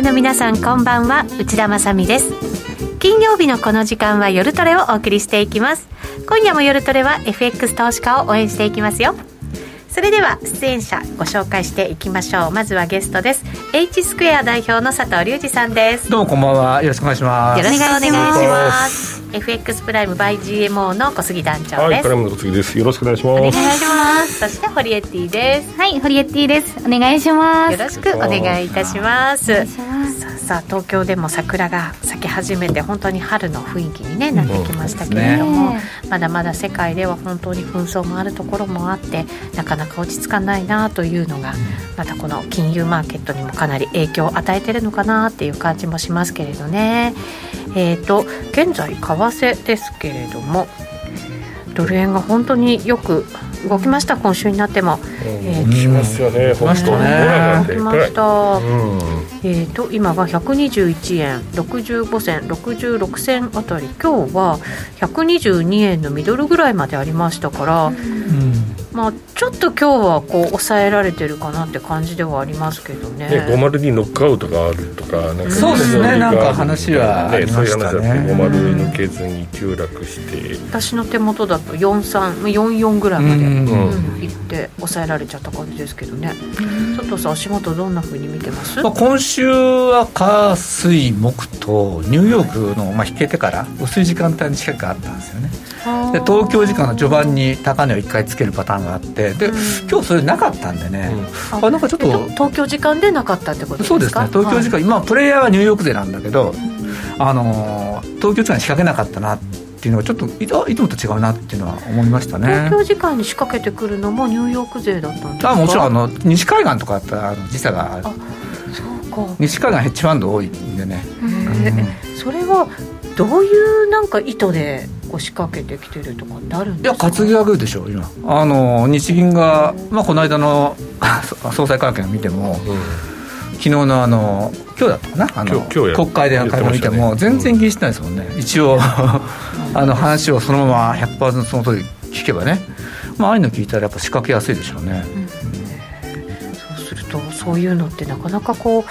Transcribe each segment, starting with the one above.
ーの皆さんこんばんは。内田まさです。金曜日のこの時間は夜トレをお送りしていきます。今夜も夜トレは FX 投資家を応援していきますよ。それでは出演者ご紹介していきましょう。まずはゲストです。H スクエア代表の佐藤隆二さんです。どうもこんばんは。よろしくお願いします。よろしくお願いします。FX プライム by GMO の小杉団長です。はいプライムの小杉です。よろしくお願いします。お願いします。そしてホリエッティです。はいホリエッティです。お願いします。よろしくお願いいたします。さあ東京でも桜が咲き始めて本当に春の雰囲気に、ね、なってきましたけれども、ね、まだまだ世界では本当に紛争もあるところもあってなかなか落ち着かないなというのがまたこの金融マーケットにもかなり影響を与えてるのかなっていう感じもしますけれどね。えーと、現在為替ですけれどもドル円が本当によく動きました今週になっても、えー、きますよね本当ね。動きました、うん、えーと今が121円65銭66銭あたり。今日は122円のミドルぐらいまでありましたから、うん。まあ、ちょっと今日はこう抑えられてるかなって感じではありますけどね。ね50にノックアウトがあるとかなんかそうですね。なんか話はありましたね。そういう話だと50抜けずに急落して。私の手元だと4344ぐらいまで、うん、いって抑えられちゃった感じですけどね佐藤さん。足元どん。なふうに見てます、まあ、今週は火水木とニューヨークの、まあ、引けてから薄い時間帯に近くあったん。ですよねで東京時間の序盤に高値を1回つけるパターンがあってで、うん、今日それなかったん。でね、うん、あなん。かちょっと東京時間でなかったってことですかそうですね東京時間、はい、今プレイヤーはニューヨーク勢なん。だけど、あの東京時間に仕掛けなかったなっていうのはちょっといいつもと違うなっていうのは思いましたね。東京時間に仕掛けてくるのもニューヨーク勢だったんですか？あもちろんあの西海岸とかだったら時差があそうか。西海岸ヘッジファンド多いんでね、うん、それはどういうなんか意図でこう仕掛けてきてるとかってあるんですか？いや担ぎ上げるでしょ今。あの日銀が、まあ、この間の 総裁会見を見ても、うん、昨日のあの今日だったかな？あの国会で会見を見ても全然気にしてないですもんね、うん、一応 あの話をそのまま100%その通り聞けばね、まあああいうの聞いたらやっぱ仕掛けやすいでしょうね、うん、そうするとそういうのってなかなかこう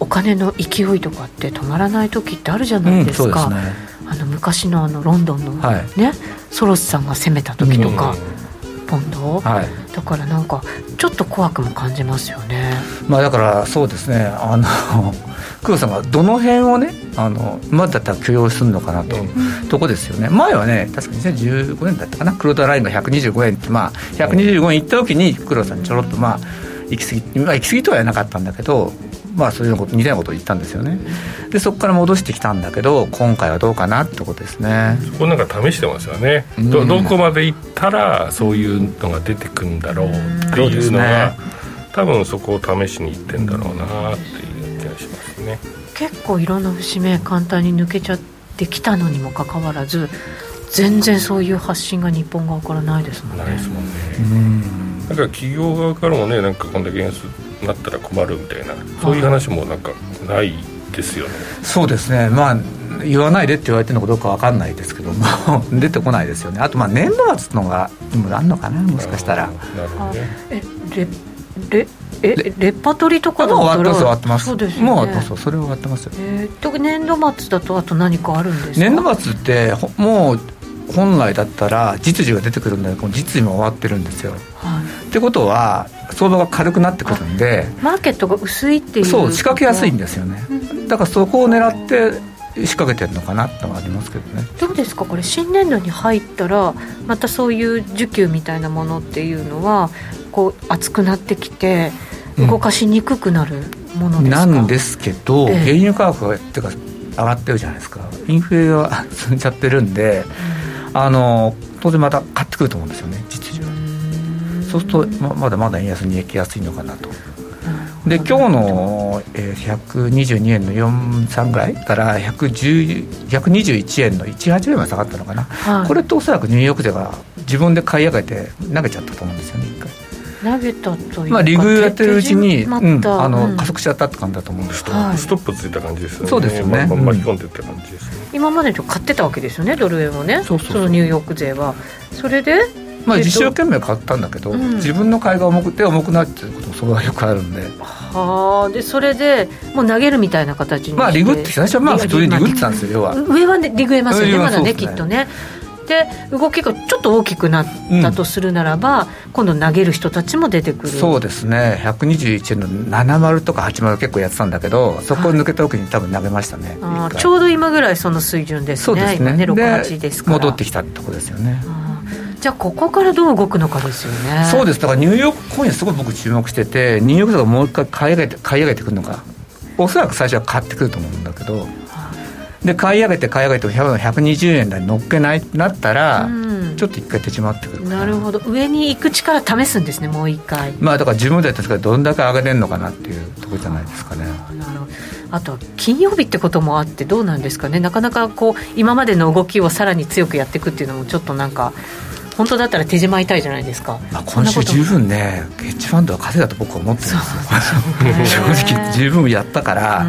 お金の勢いとかって止まらない時ってあるじゃないですか、うん、すね、あの昔のあのロンドンのね、はい、ソロスさんが攻めた時とか、うん、ポンド、はい、だからなんかちょっと怖くも感じますよね、まあ、だからそうですね。あの 黒さんがどの辺をねあのまだだったら許容するのかなと、うん、とこですよね。前はね確か2015年だったかな。黒田ラインが125円ってまあ125円いった時に黒田さんちょろっとまあ行き過ぎ、まあ、行き過ぎとはなかったんだけどまあ、そういうこと似たようなことを言ったんですよね。でそこから戻してきたんだけど今回はどうかなってことですね。そこなんか試してますよね、うん、どどこまでいったらそういうのが出てくるんだろうっていうのが、ね、多分そこを試しにいってんだろうなっていう気がしますね。結構いろんな節目簡単に抜けちゃってきたのにもかかわらず全然そういう発信が日本側からないですもんね。ないですもんね、うんだから企業側からもねなんかこんだけ安なったら困るみたいなそういう話もなんかないですよね。そうですね。まあ言わないでって言われてるのかどうか分かんないですけども 出てこないですよね。あとまあ年度末のがあるのかなもしかしたら。なるほどね。えレレえレパトリとかだったら終わってます。そうです、ね、もう終わってます。それは終わってますよ、えー、年度末だとあと何かあるんですか？年度末ってもう本来だったら実需が出てくるんだけど実需も終わってるんですよ、はい、ってことは相場が軽くなってくるんでマーケットが薄いっていうそう仕掛けやすいんですよね、だからそこを狙って仕掛けてるのかなってのはありますけどね。どうですか？これ新年度に入ったらまたそういう需給みたいなものっていうのはこう熱くなってきて動かしにくくなるものですか、うん、なんですけど、ええ、原油価格がってか上がってるじゃないですか。インフレが 進んじゃってるんで、うん、あの当然また買ってくると思うんですよね。実需そうするとままだまだ円安に行きやすいのかなと。で今日の、えー、122円の43ぐらいから121円の18円まで下がったのかな、はい、これとおそらくニューヨークでは自分で買い上げて投げちゃったと思うんですよね。一回。投げたというまあ、リグやってるうちに、うん、あの加速しちゃったって感じだと思うんですけど、はい、ストップついた感じですよね。そうですよね、まあ、巻き込ん。でった感じですね、今までと買ってたわけですよねドル円をね。そのニューヨーク勢は。それでまあ、一生懸命買ったんだけど、うん、自分の買いが重くて重くなってることもそれはよくあるんで。はあ。でそれでもう投げるみたいな形にまあリグって最初はまあ普通にリグってたんですよ要は。上は、ね、リグえますよ。ね。まだねきっとね。で動きがちょっと大きくなったとするならば、うん、今度投げる人たちも出てくる。そうですね。121円の70とか80結構やってたんだけどそこを抜けた時に多分投げましたね、はい、ちょうど今ぐらいその水準ですね。そうですね。今ね68ですから。戻ってきたってとこですよねじゃあここからどう動くのかですよね。そうです。だからニューヨークコインすごい僕注目しててニューヨークとかもう一回買い上げて買い上げてくるのか。おそらく最初は買ってくると思うんだけどで買い上げて買い上げて120円台に乗っけないなったら、うん、ちょっと一回手締まってくるな。るほど。上に行く力試すんですねもう一回。まあだから自分たちがどんだけ上げれるのかなっていうところじゃないですかね。なるほど。あと金曜日ってこともあってどうなんですかね。なかなかこう今までの動きをさらに強くやっていくっていうのもちょっとなんか本当だったら手締まいたいじゃないですか、まあ、今週十分ねヘッジファンドは稼いだと僕は思ってるんですよ。正直十分やったから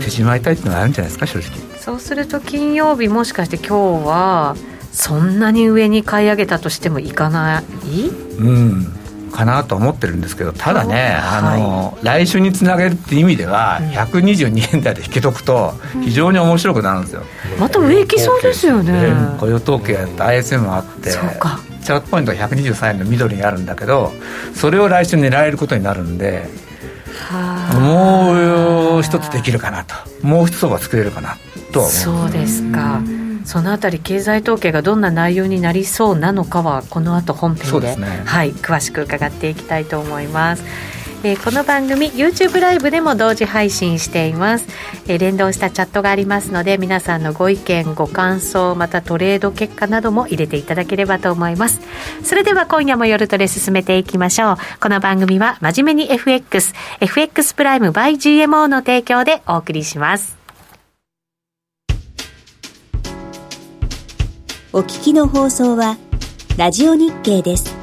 手締まいたいっていうのはあるんじゃないですか正直。そうすると金曜日もしかして今日はそんなに上に買い上げたとしてもいかない？うん。かなと思ってるんですけどただね、あの、はい、来週につなげるっていう意味では、うん、122円台で引けとくと非常に面白くなるんですよ、うん、また上行きそうですよね、雇用統計やって ISM もあってそうかチャートポイントは123円の緑にあるんだけどそれを来週狙えることになるんでもう一つできるかなと。もう一つ相場作れるかなとは思そうですか。そのあたり経済統計がどんな内容になりそうなのかはこの後本編で、ね、はい、詳しく伺っていきたいと思います。えー、この番組 YouTube ライブでも同時配信しています、えー、連動したチャットがありますので皆さんのご意見ご感想またトレード結果なども入れていただければと思います。それでは今夜も夜トレ進めていきましょう。この番組は真面目に FX FX プライム by GMO の提供でお送りします。お聞きの放送はラジオ日経です。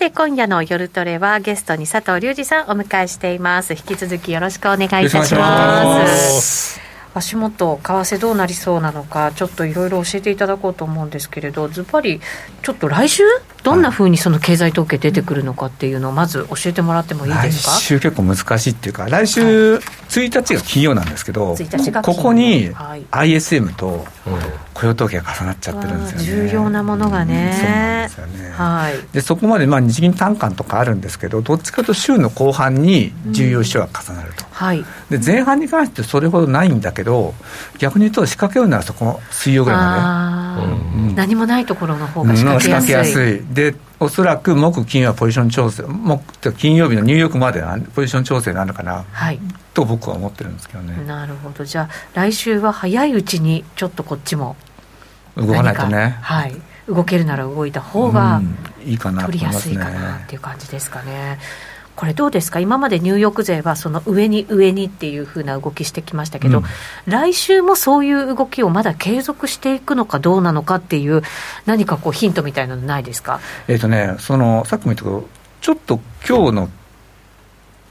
て今夜の夜トレはゲストに佐藤隆二さんお迎えしています。引き続きよろしくお願いいたします。足元為替どうなりそうなのかちょっといろいろ教えていただこうと思うんですけれどずばりちょっと来週？どんなふうにその経済統計出てくるのかっていうのをまず教えてもらってもいいですか？来週結構難しいっていうか来週1日が金曜なんですけど、はい、ここに ISM と雇用統計が重なっちゃってるんですよね。重要なものがね、そうなんですよね、はい、でそこまでまあ日銀単価とかあるんですけどどっちかと週の後半に重要指標が重なると、うん、はい、で前半に関してそれほどないんだけど逆に言うと仕掛けようならそこの水曜ぐらいまで、うんうん、何もないところの方が仕掛けやすい,、やすい。でおそらく木金はポジション調整木金曜日のニューヨークまでポジション調整なのかな、はい、と僕は思ってるんですけどね。なるほど。じゃあ来週は早いうちにちょっとこっちも動かないとね。はい。動けるなら動いた方が、いいかな取りやすいかなっていう感じですかね。これどうですか？今までニューヨーク勢はその上に上にっていうふうな動きしてきましたけど、うん、来週もそういう動きをまだ継続していくのかどうなのかっていう何かこうヒントみたいなのないですか？えっ、とねそのさっきも言ったけどちょっと今日の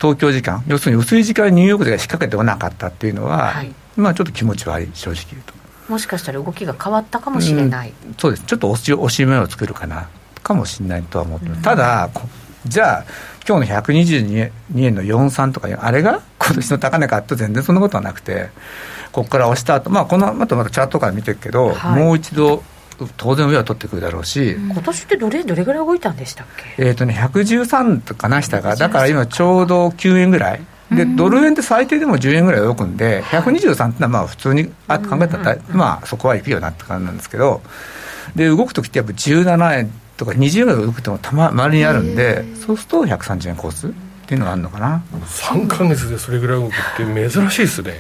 東京時間要するに薄い時間にニューヨーク勢が仕掛けてこなかったっていうのは、はい、まあちょっと気持ち悪い正直言うともしかしたら動きが変わったかもしれない、うん、そうです。ちょっと押し押し目を作るかなかもしれないとは思って、うん、ただじゃあ今日の122円の43とかあれが今年の高値かと全然そんなことはなくてここから押した後、まあこのまたまたチャートから見てるけど、はい、もう一度当然上は取ってくるだろうし、今年ってどれどれぐらい動いたんでしたっけ？えっ、とね113とかなしたがだから今ちょうど9円ぐらいでドル円って最低でも10円ぐらい動くんで123ってのはまあ普通にあ考えたら、まあそこはいくよなって感じなんですけどで動く時ってやっぱ17円とか20円ぐらい動くとたま周りにあるんでそうすると130円コースっていうのがあるのかな。3か月でそれぐらい動くって珍しいですね。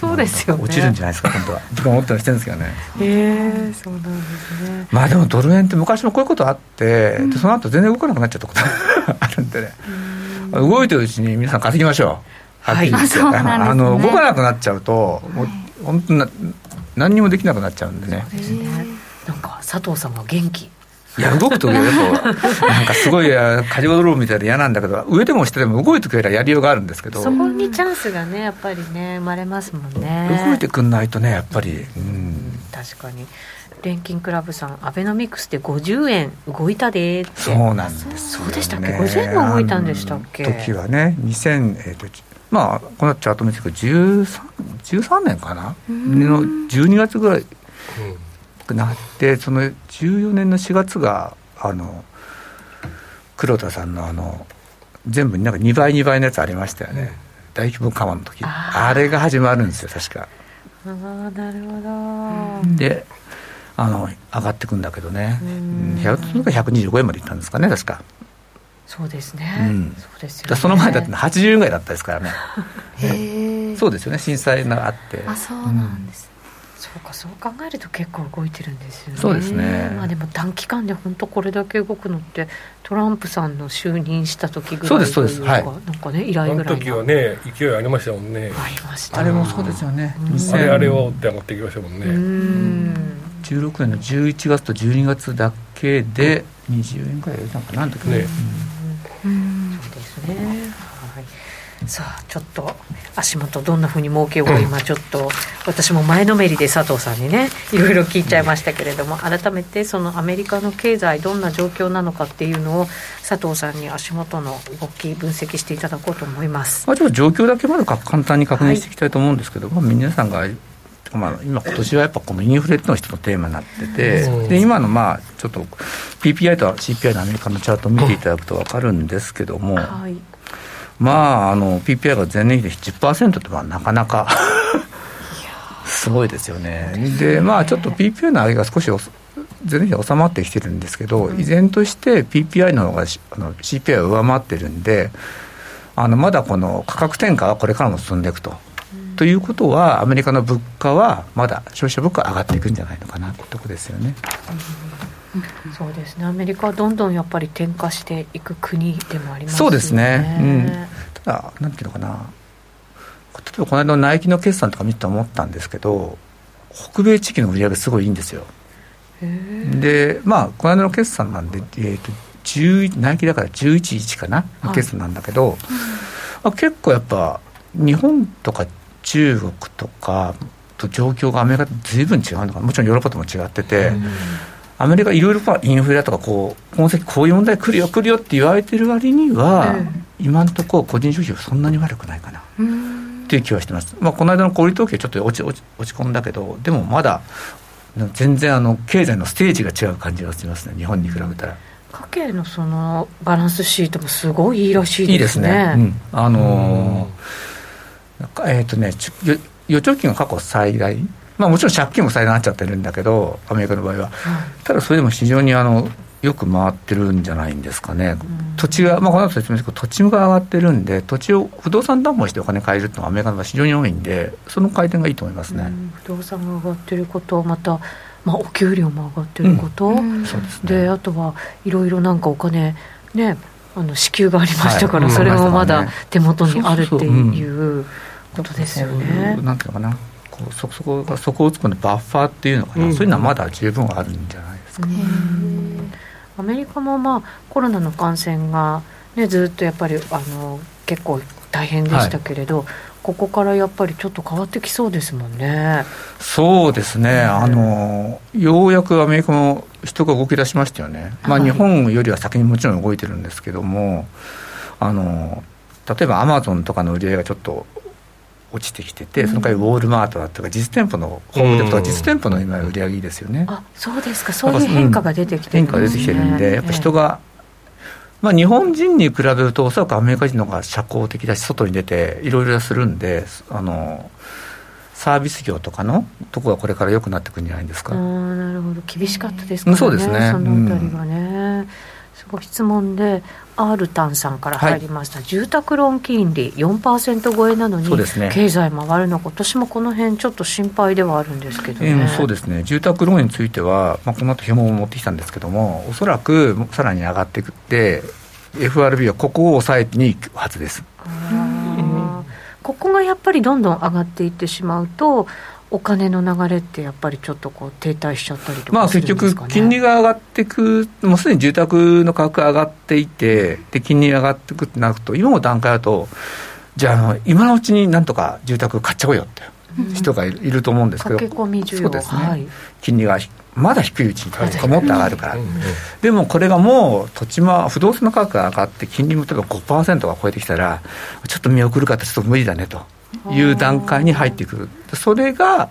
そうですよね。落ちるんじゃないですか本当は。と思ったりしてるんですけどね。へえそうなんですね。まあでもドル円って昔もこういうことあって、でその後全然動かなくなっちゃったことあるんでね、動いてるうちに皆さん稼ぎましょう。はっきり言って。あそうなんですね。あの動かなくなっちゃうともう本当な何にもできなくなっちゃうんでね。ですねなんか佐藤さんが元気。いや動く時はやっぱなんかすごいあ火事がドローみたいで嫌なんだけど上でも下でも動いてくればやりようがあるんですけど。そこにチャンスがねやっぱりね生まれますもんね。動いてくんないとねやっぱり。うん。確かに錬金クラブさんアベノミクスで50円動いたでそうなんですよ、ね、そうでしたっけ？50円も動いたんでしたっけ？時はね2000、えーとまあこのチャート見てくる 13, 13年かな？の12月ぐらいなってその14年の4月があの黒田さんのあの全部なんか2倍2倍のやつありましたよね、大規模緩和の時。あれが始まるんですよ確か。ああなるほど、であの上がってくんだけどね、ううんん、125円までいったんですかね確か。そうですね、うん。そうですよね。その前だって80円ぐらいだったですからね。へえ そうですよね震災があって。あそうなんです、そうかそう考えると結構動いてるんですよね。そうですね。まあでも短期間で本当これだけ動くのってトランプさんの就任した時ぐらいそうですそうです。はい。なんかね以あの来ぐらい時はね勢いありましたもんね。ありました。あれもそうですよね。うん。2000あれあれをって上がってきましたもんうねん16年の11月と12月だけで20円ぐらいなんかなんだっけね。うん。そうですね。はい。さあちょっと足元どんなふうに儲けようか今ちょっと私も前のめりで佐藤さんにねいろいろ聞いちゃいましたけれども改めてそのアメリカの経済どんな状況なのかっていうのを佐藤さんに足元の動き分析していただこうと思います。まあ、ちょっと状況だけまだか簡単に確認していきたいと思うんですけど、まあ、皆さんが、まあ、今今年はやっぱこのインフレっていうのが一つのテーマになってて、うん。で今のまあちょっと PPI と CPI のアメリカのチャートを見ていただくと分かるんですけども、はい。まああの PPI が前年比で10%ってまあなかなかすごいですよね。でまあちょっと PPI の上げが少しお前年比で収まってきてるんですけど、依然として PPI の方がしあの CPI を上回ってるんであのまだこの価格転嫁はこれからも進んでいくと。ということはアメリカの物価はまだ消費者物価上がっていくんじゃないのかなってとこですよね。そうですね。アメリカはどんどんやっぱり転化していく国でもありますそうですね。うん。ただなんていうのかな。例えばこの間のナイキの決算とか見てて思ったんですけど北米地域の売り上げすごいいいんですよ。でまあこの間の決算なんで、えー、と10ナイキだから11.1かなの決算なんだけど、あ結構やっぱ日本とか中国とかと状況がアメリカと随分違うのかな。もちろんヨーロッパとも違ってて、アメリカいろいろインフレだとかこうこの先こういう問題来るよ来るよって言われてる割には、今のところ個人消費はそんなに悪くないかな、っていう気はしてます、まあ、この間の小売統計ちょっと落ち落ち落ち込んだけどでもまだ全然あの経済のステージが違う感じがしますね。日本に比べたら。家計のそのバランスシートもすごいいいらしいいいでねですすね。うん、あのーえっ、とね、預貯金が過去最大、まあ、もちろん借金も最大になっちゃってるんだけど、アメリカの場合は、ただそれでも非常にあのよく回ってるんじゃないんですかね、土地が、まあ、この後説明するけど、土地が上がってるんで、土地を不動産担保してお金借りるっていうのは、アメリカの場合、非常に多いんで、その回転がいいと思いますね。うん。不動産が上がってることまた、まあ、お給料も上がってること、そうですね。であとはいろいろなんかお金ねあの支給がありましたから、はい。それもまうんだ手元にあるっていうことですよね。なんていうのかな、こうそそこがそこをつくのバッファーっていうのかな、うん。そういうのはまだ十分あるんじゃないですか。アメリカもまあコロナの感染が、ね、ずっとやっぱりあの結構大変でしたけれど、ここからやっぱりちょっと変わってきそうですもんね。そうですね、あのようやくアメリカも人が動き出しましたよね、まあ、はい。日本よりは先にもちろん動いてるんですけども、あの例えばアマゾンとかの売り上げがちょっと落ちてきてて、その代わりウォールマートだとか、実店舗の、ホームデポとか実店舗の今、売り上げですよね。あそうですか、そういう変化が出てきて変化が出てきてるんで、やっぱ人が、まあ、日本人に比べると、おそらくアメリカ人の方が社交的だし、外に出て、いろいろするんで、あのサービス業とかのとこがこれから良くなってくるんじゃないですか。なるほど、厳しかったですからね、そうですね。そのあたりがね。ご質問で、アールタンさんから入りました、はい、住宅ローン金利4%超えなのに、ね、経済回るの、今年もこの辺ちょっと心配ではあるんですけど、ね、えー、そうですね、住宅ローンについては、まあ、この後、紐を持ってきたんですけども、おそらくさらに上がっていくって、FRB はここを抑えにいくはずです。ここがやっぱりどんどん上がっていってしまうと、お金の流れってやっぱりちょっとこう停滞しちゃったりとか、ね、まあ結局、金利が上がっていく、もうすでに住宅の価格が上がっていて、で金利が上がっていくってなると、今の段階だと、じゃああの、今のうちになんとか住宅買っちゃおうよって人がいると思うんですけど、駆け込み需要。そうですね、はい、金利がまだ低いうちに買うもっと上がるから、でもこれがもう土地も不動産の価格が上がって金利も例えば5%が超えてきたらちょっと見送るかってちょっと無理だねという段階に入ってくる。それが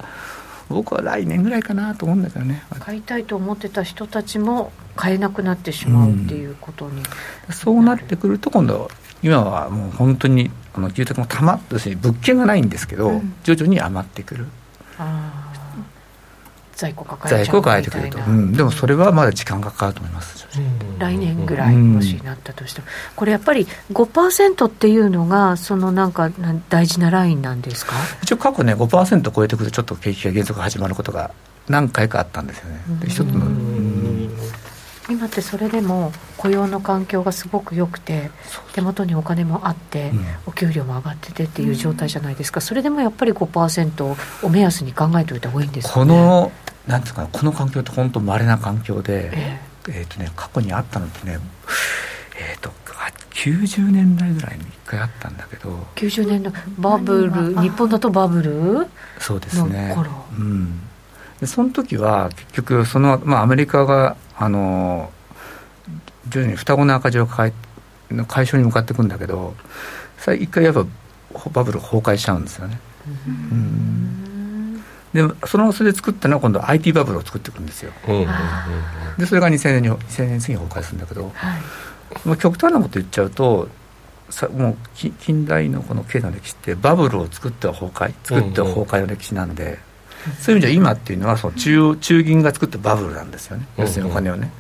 僕は来年ぐらいかなと思うんだけどね。買いたいと思ってた人たちも買えなくなってしまうっていうことに、うん、そうなってくると今度今はもう本当にあの住宅もたまって物件がないんですけど、うん、徐々に余ってくる。あ在庫抱え在庫抱えてくると、うん、でもそれはまだ時間がかかると思います、来年ぐらいもしなったとしても、これやっぱり5%っていうのがそのなんか大事なラインなんですか？一応過去ね5%超えてくるとちょっと景気が減速始まることが何回かあったんですよね。一つの今ってそれでも雇用の環境がすごく良くて手元にお金もあって、お給料も上がっててっていう状態じゃないですか、それでもやっぱり5%を目安に考えておいた方がいいんですか、ね、このなんですかこの環境って本当稀な環境で、えー、えー、とね、過去にあったのってね、えーと、90年代ぐらいに1回あったんだけど90年代バブル日本だとバブル？そうですね。うん。でその時は結局その、まあ、アメリカがあの徐々に双子の赤字を解解消に向かっていくんだけど一回やっぱバブル崩壊しちゃうんですよね。うんでそのそれで作ったのは今度 IT バブルを作っていくんですよ、でそれが2000年に2000年過ぎに崩壊するんだけど、はい、極端なこと言っちゃうとさもう近代のこの経済の歴史ってバブルを作っては崩壊作っては崩壊の歴史なんで、そういう意味では今っていうのはその中中銀が作ったバブルなんですよね、要するにお金をね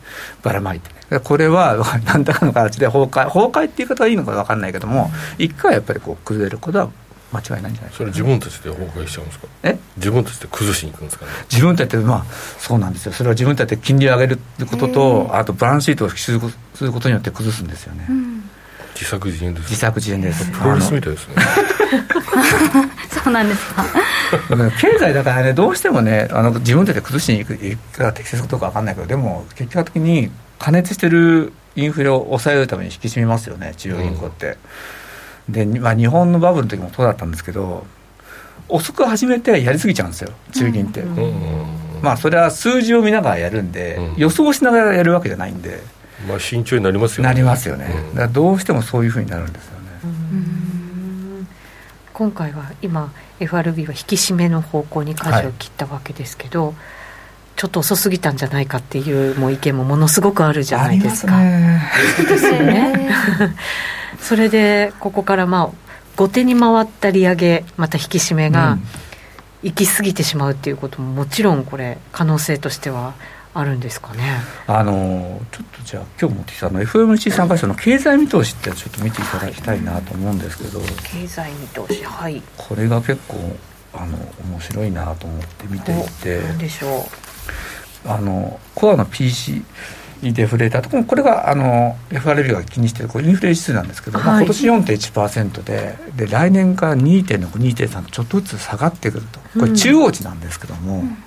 ばらまいて。ねこれは 何らかの形で崩壊崩壊っていう言い方がいいのか分かんないけども一回やっぱりこう崩れることは間違いないんじゃないですか、それ自分たちで崩壊しちゃうんですか？え？自分たちで崩しに行くんですかね？自分たちでまあそうなんですよ。それは自分たちで金利を上げることとあとバランスシートを引きすることによって崩すんですよね、うん、自作自演です自作自演です。プロレスみたいですね。そうなんですか。経済だからねどうしてもねあの自分たちで崩しに行くか適切かどうか分かんないけどでも結果的に加熱してるインフレを抑えるために引き締めますよね中央銀行って、うんで、まあ、日本のバブルの時もそうだったんですけど遅く始めてやりすぎちゃうんですよ中銀って、まあそれは数字を見ながらやるんで、うん、予想しながらやるわけじゃないんで。まあ慎重になりますよね。なりますよね、だからどうしてもそういうふうになるんですよね。今回は今 FRB は引き締めの方向に舵を切ったわけですけど、はい。ちょっと遅すぎたんじゃないかっていうもう意見もものすごくあるじゃないですか。そう ですよね。それでここからまあ後手に回った利上げまた引き締めが行き過ぎてしまうっていうことももちろんこれ可能性としてはあるんですかね。あのちょっとじゃあ今日持ってきたの FOMC 参加者の経済見通しってちょっと見ていただきたいなと思うんですけど。経済見通しはい。これが結構あの面白いなと思って見ていて。何でしょう。あのコアの PC デフレーターとこれがあの FRB が気にしているこれインフレ指数なんですけど、はい、まあ、今年4.1%でで来年から2.6、2.3とちょっとずつ下がってくると。これ中央値なんですけども、うん、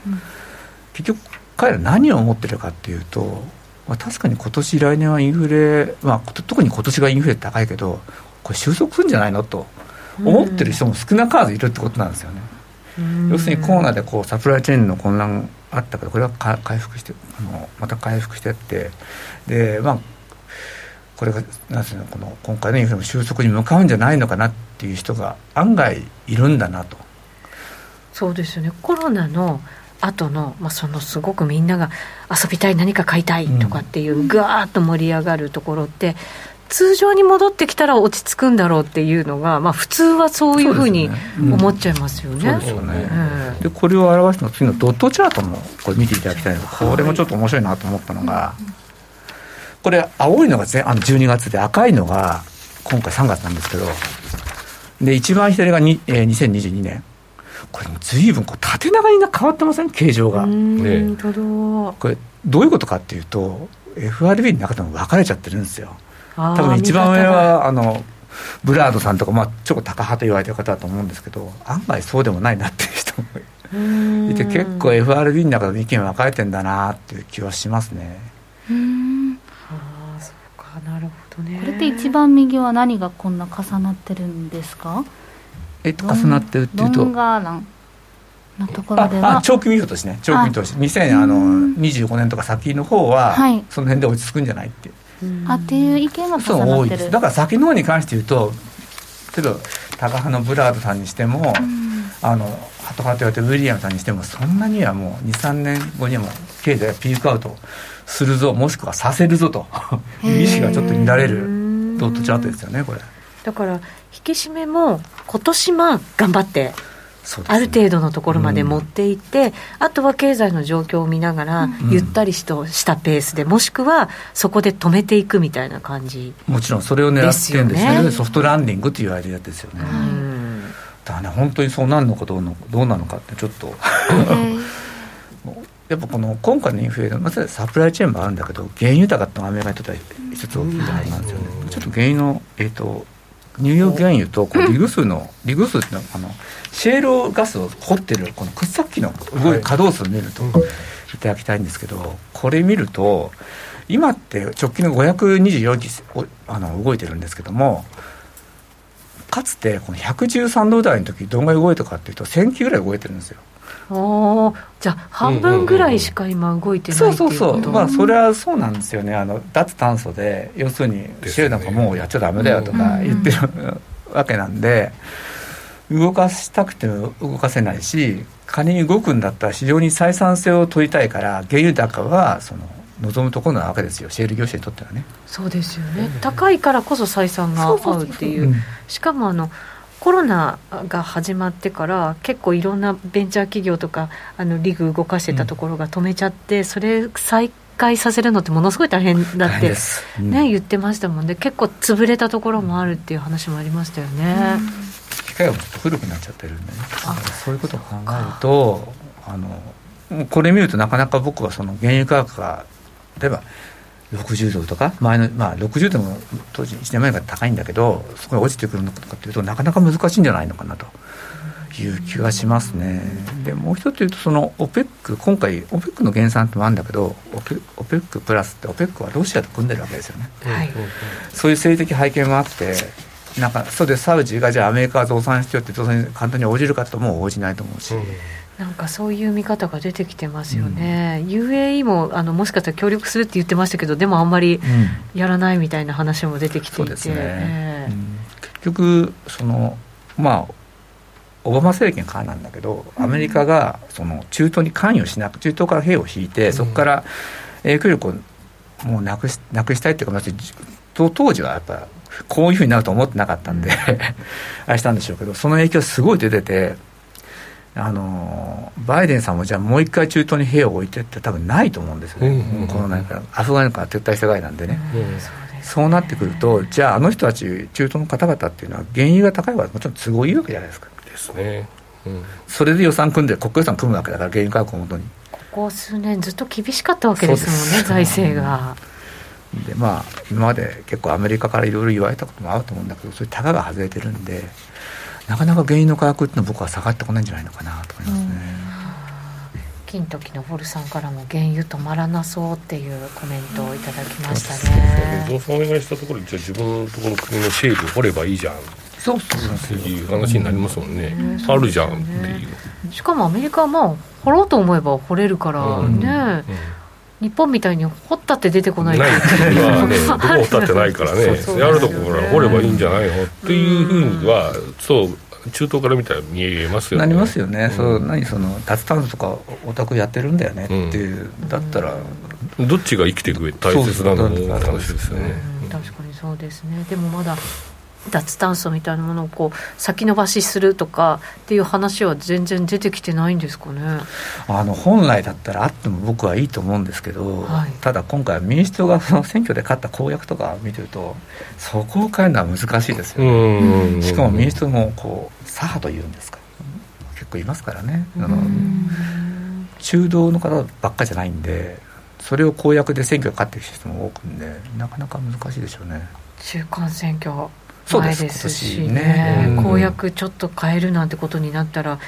結局彼ら何を思ってるかっていうと、まあ、確かに今年来年はインフレ、まあ、特に今年がインフレ高いけどこれ収束するんじゃないのと思ってる人も少なからずいるってことなんですよね。要するにコロナでこうサプライチェーンの混乱あったからこれは回復してあのまた回復してってでまあこれがなんていうのこの今回のインフレも収束に向かうんじゃないのかなっていう人が案外いるんだなと。そうですよねコロナの後の、まあ、そのすごくみんなが遊びたい何か買いたいとかっていうぐわーっと盛り上がるところって、通常に戻ってきたら落ち着くんだろうっていうのが、まあ、普通はそういうふうに思っちゃいますよね。そうですよね、でこれを表すの次のドットチャートもこれ見ていただきたいんですこれもちょっと面白いなと思ったのが、これ青いのがあの12月で赤いのが今回3月なんですけどで一番左がに、えー、2022年。これ随分こう縦長に変わってません？形状が。ね、これどういうことかっていうと FRB の中でも分かれちゃってるんですよ。多分一番上はあのブラードさんとか、まあ、ちょっと高派と言われてる方だと思うんですけど案外そうでもないなっていう人もいて結構 FRB の中で意見分かれてんだなっていう気はしますね。うん。ああそうかなるほどね。これって一番右は何がこんな重なってるんですか？えっと重なってるっていうと。ロンガーランのところでは。長期見通しね。長期見通し2025年とか先の方は、はい、その辺で落ち着くんじゃないってあっていう意見はそう多いです。だから先の方に関して言うと例えば高派のブラードさんにしても、うん、あのハトハト言われてウィリアムさんにしてもそんなにはもう23年後にはも経済がピークアウトするぞもしくはさせるぞという意識がちょっと乱れるドットチャートですよねこれ。だから引き締めも今年は頑張ってある程度のところまで持っていって、うん、あとは経済の状況を見ながら、ゆったりとしたペースで、もしくはそこで止めていくみたいな感じ、もちろんそれを狙ってるんですね、ソフトランディングというアイデアですよね。だからね、本当にそうなるのかどうのどうなのかって、ちょっと。やっぱこの今回のインフレまずサプライチェーンもあるんだけど、原油高ってアメリカにとっては一つ大きいところなんですよね。ちょっと原油の、えーとニューヨーク原油とこうリグ数の、リグ数ってのあのシェールガスを掘ってるこの掘削機の動い稼働数を見るといただきたいんですけどこれ見ると今って直近の524機あの動いてるんですけどもかつてこの113度台の時どんぐらい動いたかっていうと1000機ぐらい動いてるんですよ。おじゃあ半分ぐらいしか今動いてないっていうそうそうそう。まあそれはそうなんですよね。あの脱炭素で要するにシェルなんかもうやっちゃダメだよとか言ってるわけなんで動かしたくても動かせないし仮に動くんだったら非常に採算性を取りたいから原油高はその望むところなわけですよ。シェール業者にとってはね。そうですよね、高いからこそ採算が合うっていう。しかもあのコロナが始まってから結構いろんなベンチャー企業とかあのリグ動かしてたところが止めちゃって、うん、それ再開させるのってものすごい大変だって、うん、ね、言ってましたもんね。結構潰れたところもあるっていう話もありましたよね。機械がちょっと古くなっちゃってるんでね。そういうことを考えるとあのこれ見るとなかなか僕はその原油価格が例えば60ドルとか？前の、まあ、60ドルも当時1年前から高いんだけどそこに落ちてくるのかというとなかなか難しいんじゃないのかなという気がしますね。でもう一つ言うとその OPEC 今回 OPEC の減産ってもあるんだけど OPEC プラスって OPEC はロシアと組んでるわけですよね。はい、そういう政治的背景もあってなんかそうでサウジがじゃあアメリカは増産してよって増産に簡単に応じるかとも応じないと思うし。うんなんかそういう見方が出てきてますよね、うん、UAE もあのもしかしたら協力するって言ってましたけど、でもあんまりやらないみたいな話も出てきていて、うんね。うん、結局その、まあ、オバマ政権からなんだけど、アメリカがその中東に関与しなく、中東から兵を引いて、そこから影響力をもうなくしなくしたいっていうか、当時はやっぱ、こういうふうになると思ってなかったんで あれしたんでしょうけど、その影響すごい出てて。あのバイデンさんもじゃあもう一回中東に兵を置いてって多分ないと思うんですよね、うんうん、このなんかアフガニから撤退したぐらいなんでね、うん、そうなってくるとじゃああの人たち中東の方々っていうのは原油が高いからもちろん都合いいわけじゃないですか。ですね、うん、それで予算組んで国家予算組むわけだから原油価格をもとに。ここ数年ずっと厳しかったわけですもんね。財政が。でまあ今まで結構アメリカからいろいろ言われたこともあると思うんだけどそれたかが外れてるんでなかなか原油の価格ってのは僕は下がってこないんじゃないのかなと思いますね。金時のホルさんからも原油止まらなそうっていうコメントをいただきましたね。増産お願いしたところじゃあ自分のところの国のシェール掘ればいいじゃん。そうそうっていう話になりますもんね。うん、あるじゃんっていう。しかもアメリカはまあ掘ろうと思えば掘れるからね。うんうん日本みたいに掘ったって出てこないない。まあねどこ 掘ったってないからね。やるとこから掘ればいいんじゃないのっていうふうにはそう中東から見たら見えますよね。なりますよね、うん、そう何その脱炭素とかオタクやってるんだよねっていう、うん、だったら。どっちが生きていく上大切なのって話ですよね、確かにそうですね。でもまだ脱炭素みたいなものをこう先延ばしするとかっていう話は全然出てきてないんですかね。あの本来だったらあっても僕はいいと思うんですけど、はい、ただ今回民主党がその選挙で勝った公約とか見てるとそこを変えるのは難しいですよね。しかも民主党もこう左派というんですか結構いますからね。あの中道の方ばっかじゃないんでそれを公約で選挙勝ってる人も多くんでなかなか難しいでしょうね。中間選挙前ですしね、ね、公約ちょっと変えるなんてことになったら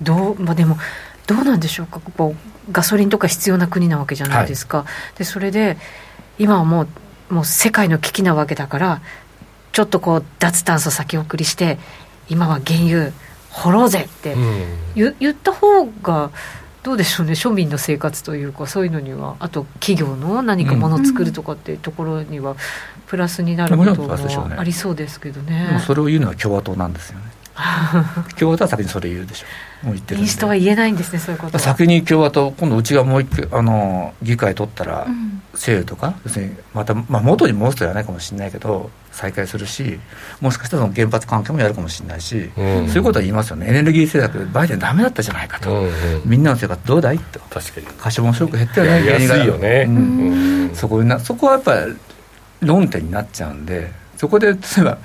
どうまあでもどうなんでしょうか。こうガソリンとか必要な国なわけじゃないですか、はい、でそれで今はもうもう世界の危機なわけだからちょっとこう脱炭素先送りして今は原油掘ろうぜって言,、言った方がどうでしょうね。庶民の生活というかそういうのには。あと企業の何かものを作るとかっていうところにはプラスになることもありそうですけどね、ね、それを言うのは共和党なんですよね。共和党は先にそれ言うでしょもう言ってる民主党は言えないんですねそういうこと先に共和党今度うちがもう一回あの議会取ったら、制度とか要するにまた、まあ、元に戻すとはないかもしれないけど再開するしもしかしたらその原発関係もやるかもしれないし、うん、そういうことは言いますよね。エネルギー政策バイデンダメだったじゃないかと、うんうん、みんなの生活どうだいと。確かに。可処分所得減ったよね。安いよね、うん、そこなそこはやっぱり論点になっちゃうんでそこで例えば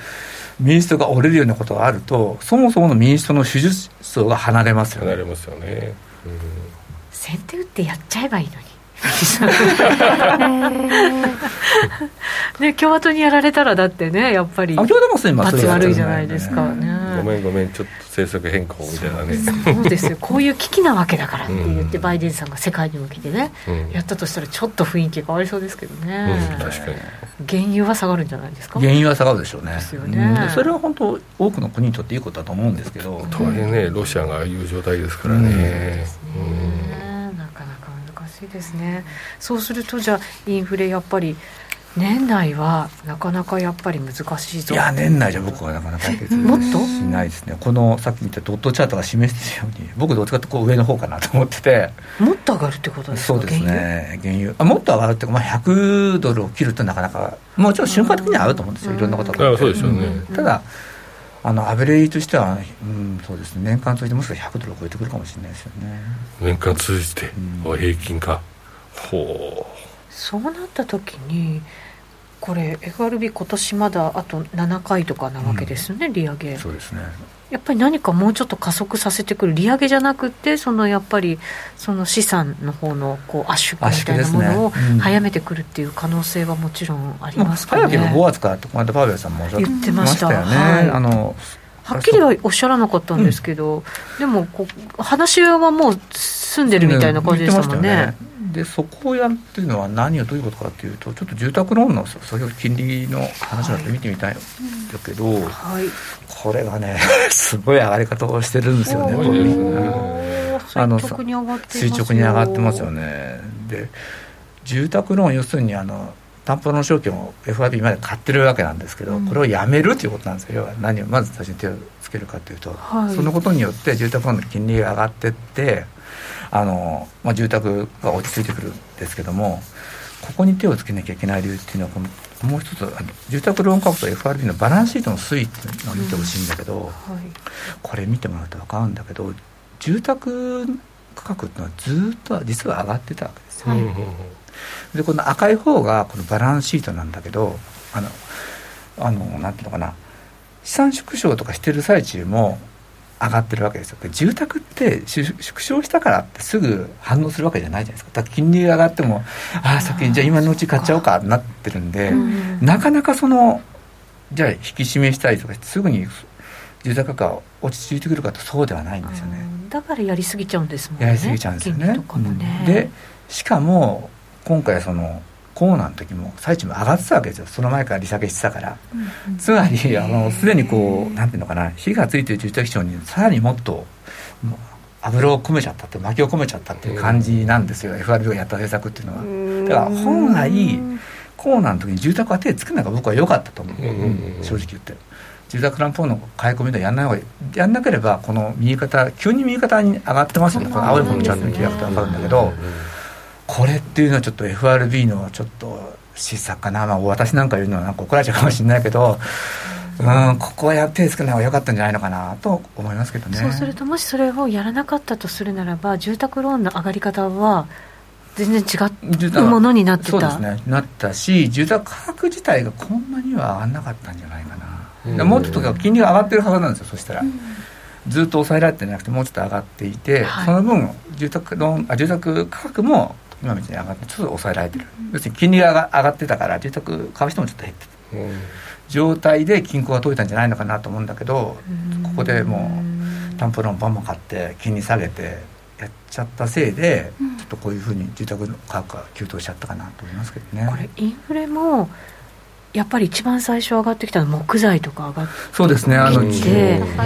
民主党が折れるようなことがあるとそもそもの民主党の支持層が離れますよね。離れますよね、うん、先手打ってやっちゃえばいいのに ね、共和党にやられたらだってねやっぱり罰悪いじゃないですか。ね。ごめんごめんちょっと政策変更みたいなね。そうですよ。こういう危機なわけだからって言って、バイデンさんが世界に向けてね、うん、やったとしたらちょっと雰囲気変わりそうですけどね、うん、確かに。原油は下がるんじゃないですか？原油は下がるでしょうね。ですよね、それは本当多くの国にとっていいことだと思うんですけど。とはいえねロシアがああいう状態ですからね、なかなか難しいですね。そうするとじゃあインフレやっぱり年内はなかなかやっぱり難しいぞ。いや年内じゃ僕はなかなか解決しないですね。このさっき言ったドットチャートが示してるように僕どっちかってこう上の方かなと思ってて。もっと上がるってことですか？そうですね。原油？あもっと上がるっていうか、まあ、100ドルを切るとなかなかもちろん瞬間的には合うと思うんですよ。いろんなことがそうですよね、ただあのアベレージとしては、うん、そうですね。年間通じてもしかしたら100ドルを超えてくるかもしれないですよね。年間通じて、うん、平均か。ほう。そうなった時にこれ FRB 今年まだあと7回とかなわけですよね、うん、利上げ。そうですね。やっぱり何かもうちょっと加速させてくる。利上げじゃなくてそのやっぱりその資産の方のこう圧縮みたいなものを早めてくるっていう可能性はもちろんありますかね、早ければ5月からってこの間パウエルさんも言ってましたよね、はい、あのはっきりはおっしゃらなかった。んですけど、うん、でもこ話はもう済んでるみたい。な感じでしたもんね。でそこをやるっていうのは何をどういうことかっていうとちょっと住宅ローンの先ほど金利の話だって見てみたいんだけど、はい、これがね すごい上がり方をしてるんですよね。あの垂直に上がってますよ。ね。で住宅ローン要するにあの担保の証券を FRB まで買ってるわけなんですけど、うん、これをやめるということなんですよ。要は何をまず最初に手をつけるかというと、はい、そのことによって住宅ローンの金利が上がってってあの、まあ、住宅が落ち着いてくるんですけどもここに手をつけなきゃいけない理由っていうのはこのもう一つあの住宅ローン価格と FRB のバランスシートの推移っていうのを見てほしいんだけど、うんはい、これ見てもらうと分かるんだけど住宅価格っていうのはずっと実は上がってたわけですよ、はい、でこの赤い方がこのバランスシートなんだけどあのあのなんていうのかな資産縮小とかしてる最中も上がってるわけですよ。住宅って縮小したからってすぐ反応するわけじゃないじゃないですか。だから金利が上がってもああ先にじゃあ今のうち買っちゃおうかなってるんで、うん、なかなかそのじゃあ引き締めしたりとかすぐに住宅価格が落ち着いてくるかとそうではないんですよね。だからやりすぎちゃうんですもんね。やりすぎちゃうんですよね、ね。うん、でしかも今回そのコーナーの時も最中も上がってたわけですよ。その前から利下げしてたから、うんうん、つまりあのすでにこうなんていうのかな。火がついてる住宅市場にさらにもっと油を込めちゃったって薪を込めちゃったっていう感じなんですよ、うん、FRB がやった政策っていうのは。だから本来コーナーの時に住宅は手つけないのが僕は良かったと思う、正直言って。住宅ランプの買い込みでやんない方がいいやんなければこの右肩急に右肩に上がってますよね。この青い方のチャート見ていただくと分かるんだけどこれっていうのはちょっと FRB のちょっと失策かな、まあ、私なんか言うのはなんか怒られちゃうかもしれないけどうんここはや手つけない方が良かったんじゃないのかなと思いますけどね。そうするともしそれをやらなかったとするならば住宅ローンの上がり方は全然違うものになってた。そうですね。なったし住宅価格自体がこんなには上がらなかったんじゃないかな、もうちょっと金利が上がってるはずなんですよそしたら、ずっと抑えられてなくてもうちょっと上がっていて、はい、その分住宅ローンあ住宅価格も今みたいに上がってちょっと抑えられてる、要するに金利が上がってたから住宅買う人もちょっと減ってた、うん、状態で均衡が解いたんじゃないのかなと思うんだけどここでもう担保ローンバンバン買って金利下げてやっちゃったせいで、うん、ちょっとこういうふうに住宅の価格が急騰しちゃったかなと思いますけどね。これインフレもやっぱり一番最初上がってきたのは木材とか上がってそうですね。あの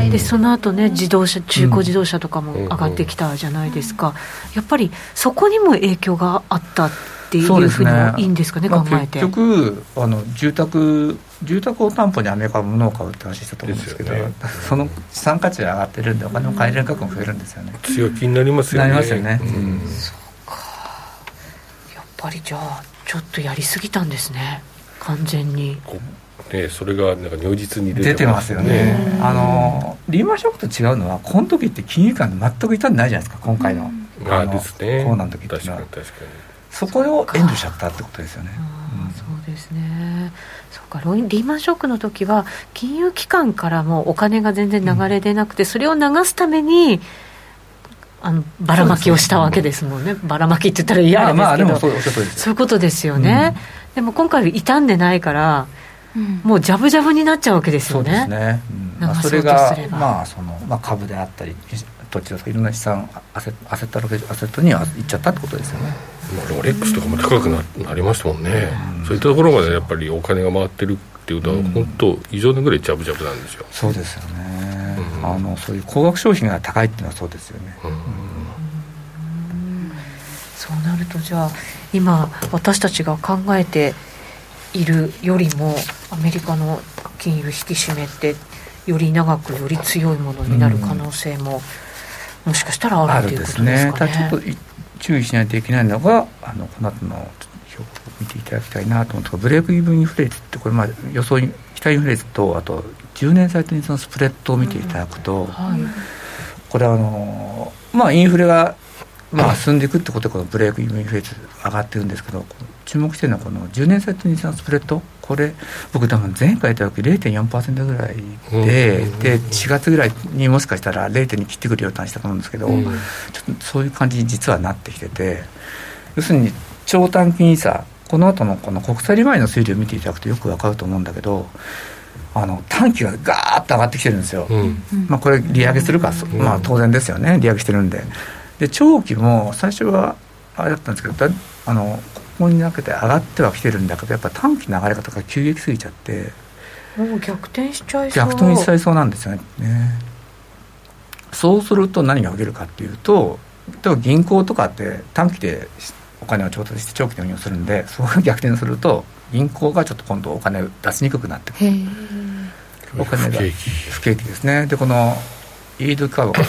でその後ね自動車中古自動車とかも上がってきたじゃないですか、やっぱりそこにも影響があったっていうふうにもいいんですかね、ね考えて、結局あの住宅住宅を担保にアメリカは物を買うって話したと思うんですけど、ね、その資産価値が上がってるんでお金を買える額も増えるんですよね。強気になりますよね。なりますよね、うん、そうか。やっぱりじゃあちょっとやりすぎたんですね完全に。ね、それがなんか如実に出てます。よね。あのリーマンショックと違うのはこの時って金融機関全く痛んでないじゃないですか今回の,、あですね。コーナーの時っていうのは。確かに確かに。そこを援助しちゃったってことですよね、うん、そうですね。そうかリーマンショックの時は金融機関からもお金が全然流れ出なくて、うん、それを流すためにあのばらまきをしたわけですもんね、ばらまきって言ったら嫌ですけど、まあ、でもそういうことですよね、うん、でも今回は傷んでないから、うん、もうじゃぶじゃぶになっちゃうわけですよね。そうですね、うん。まあ、それが、まあそのまあ、株であったり土地とかいろんな資産アセアセットアセットにはいっちゃったってことですよね。ロレックスとかも高くななりましたもんね、うん、そういったところまでやっぱりお金が回ってるっていうのは、本当異常なぐらいジャブジャブなんですよ。そうですよね、うん、あのそういう高額商品が高いっていうのはそうですよね、うん、そうなるとじゃあ今私たちが考えているよりもアメリカの金融引き締めってより長くより強いものになる可能性も、もしかしたらあるということですかね。ただちょっと注意しないといけないのがあのこの後の表を見ていただきたいなと思ってブレークイブンインフレ率ってこれまあ予想に期待インフレ率とあと10年債と日のスプレッドを見ていただくと、うんはい、これはあのまあインフレがまあ進んでいくってことでこのブレークイブンフレ率上がってるんですけど注目してるのはこの10年債と日のスプレッド。これ僕多分前回言った時0.4%ぐらいで、うん、で4月ぐらいにもしかしたら0.2切ってくるようなしたと思うんですけど、うん、ちょっとそういう感じに実はなってきてて要するに長短期にさこの後のこの国債利回りの推移を見ていただくとよく分かると思うんだけどあの短期がガーッと上がってきてるんですよ、うん、まあ、これ利上げするか、まあ、当然ですよね。利上げしてるんでで長期も最初はあれだったんですけどあのこになけて上がってはきてるんだけどやっぱ短期の流れ方が急激すぎちゃってもう逆転しちゃいそう。逆転しちゃいそうなんですよね。そうすると何が起きるかっていうと例えば銀行とかって短期でお金を調達して長期で運用するんでそこが逆転すると銀行がちょっと今度お金を出しにくくなってくる。お金が不景気ですね。でこのイールドカーブの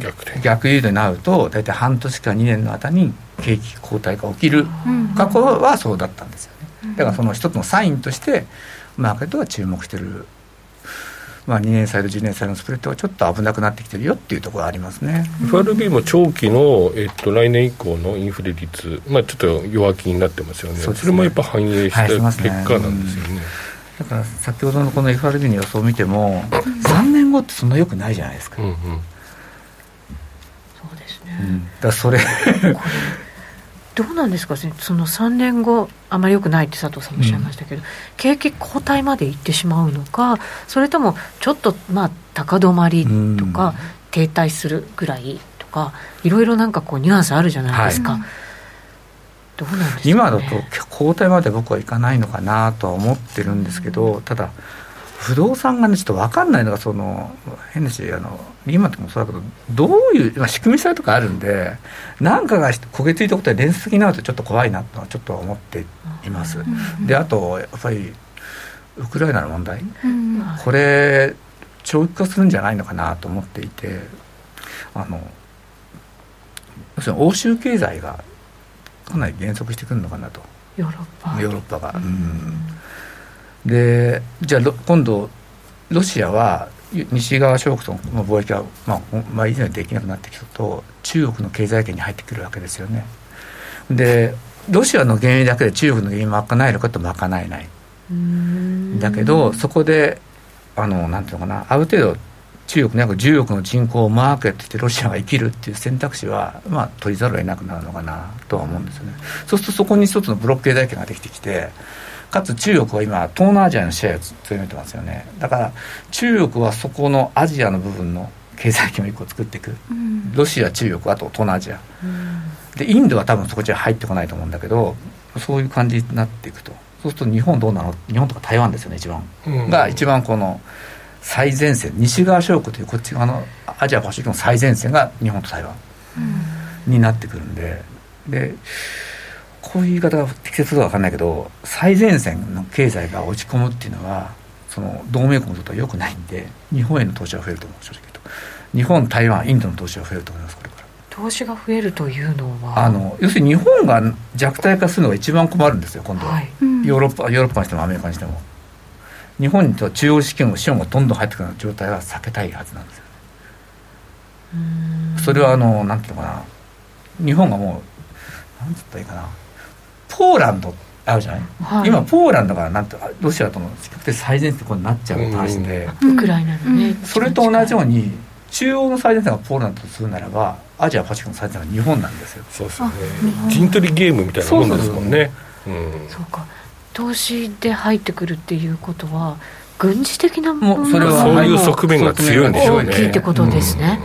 逆逆輸入になると大体半年か2年の間に景気後退が起きる、過去はそうだったんですよね。だからその一つのサインとしてマーケットは注目してる。まあ、2年債と10年債のスプレッドがちょっと危なくなってきてるよっていうところがありますね。FRB も長期の、えっと、来年以降のインフレ率、まあ、ちょっと弱気になってますよね、そ、ね、れもやっぱ反映した結果なんですよね。はいね。だから先ほどのこの FRB の予想を見ても3年後ってそんなよくないじゃないですか、うんうんうん、だそれ。どうなんですかその3年後あまりよくないって佐藤さんおっしゃいましたけど、うん、景気後退までいってしまうのかそれともちょっとまあ高止まりとか、停滞するぐらいとかいろいろなんかこうニュアンスあるじゃないですか、はい、どうなんですか、ね、今だと後退まで僕はいかないのかなとは思ってるんですけどただ不動産がね、ちょっと分かんないのが、その変なし、あのリーマンとかもそうだけど、どういう、まあ、仕組みさえとかあるんで、なんかが焦げついたことで連鎖的になると、ちょっと怖いなとはちょっと思っています。であとやっぱりウクライナの問題、これ長期化するんじゃないのかなと思っていてあの要するに欧州経済がかなり減速してくるのかなと。ヨーロッパ。ヨーロッパが、うん、でじゃあ今度ロシアは西側諸国との貿易は、まあまあ、以前できなくなってきたと中国の経済圏に入ってくるわけですよね。でロシアの原油だけで中国の原油賄えるかと賄えない。だけどそこであのなんていうのかなある程度中国の約10億の人口をマーケットしてロシアが生きるっていう選択肢は、まあ、取りざるを得なくなるのかなとは思うんですよね。そうするとそこに一つのブロック経済圏ができてきてかつ中国は今東南アジアのシェアを強めてますよね。だから中国はそこのアジアの部分の経済圏を一個作っていく、うん、ロシア中国あと東南アジア、うん、でインドは多分そこじゃ入ってこないと思うんだけどそういう感じになっていくと。そうすると日本どうなの？日本とか台湾ですよね一番、うん、が一番この最前線西側諸国というこっち側のアジアパシフィックの最前線が日本と台湾になってくるんで。でこういう言い方が適切か分かんないけど最前線の経済が落ち込むっていうのはその同盟国にとってはよくないんで日本への投資は増えると思う正直言うと。日本台湾インドの投資は増えると思いますこれから。投資が増えるというのは？あの要するに日本が弱体化するのが一番困るんですよ今度は、はい、ヨーロッパヨーロッパにしてもアメリカにしても。日本にと中央資金も資本がどんどん入ってくるような状態は避けたいはずなんですよ。それはあのなんていうのかな。日本がもうなんつったらいいかなポーランドあるじゃない、はい、今ポーランドがなんとロシアとの比較的最前線こうなっちゃう話で、ウクライナのね、それと同じように中央の最前線がポーランドとするならばアジアパシフィックの最前線が日本なんですよ。そうですよね。陣取りゲームみたいなもんですもんね。そうか。投資で入ってくるっていうことは軍事的なもそれはそういう側面が強いんでしょうね。大きいってことですね、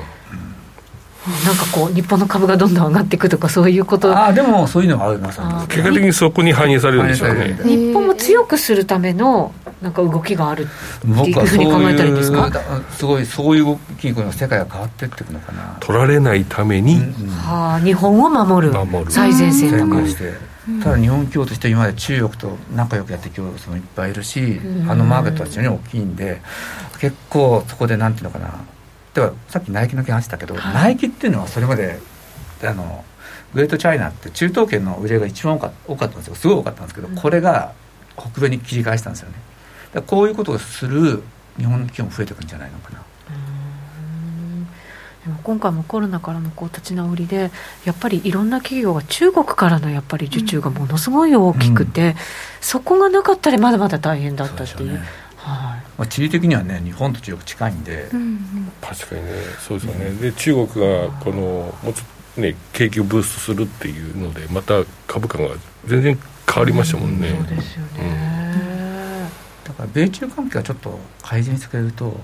なんかこう日本の株がどんどん上がっていくとかそういうこと。ああでもそういうのがあります結果的にそこに反映されるんでしょうね。日本も強くするためのなんか動きがあるっていうふうに考えたらいいですか？すごいそういう動きに世界が変わっていっていくのかな。取られないために、うん。うん、はあ日本を守る最前線とかして。ただ日本企業として今まで中国と仲良くやってる企業もいっぱいいるし、あのマーケットは非常に大きいんで結構そこでなんていうのかなではさっきナイキの件話したけど、はい、ナイキっていうのはそれまであのグレートチャイナって中東圏の売り上げが一番多かったんですよ。すごい多かったんですけど、これが北米に切り返したんですよね。こういうことをする日本の企業も増えていくんじゃないのかな。でも今回もコロナからのこう立ち直りでやっぱりいろんな企業が中国からのやっぱり受注がものすごい大きくて、うん、そこがなかったらまだまだ大変だったっていう。はい。まあ、地理的にはね日本と中国近いんで、うんうん、確かにね。そうですよね、で中国がこのもうちょっとね景気をブーストするっていうのでまた株価が全然変わりましたもんね、そうですよね、だから米中関係はちょっと改善してくれると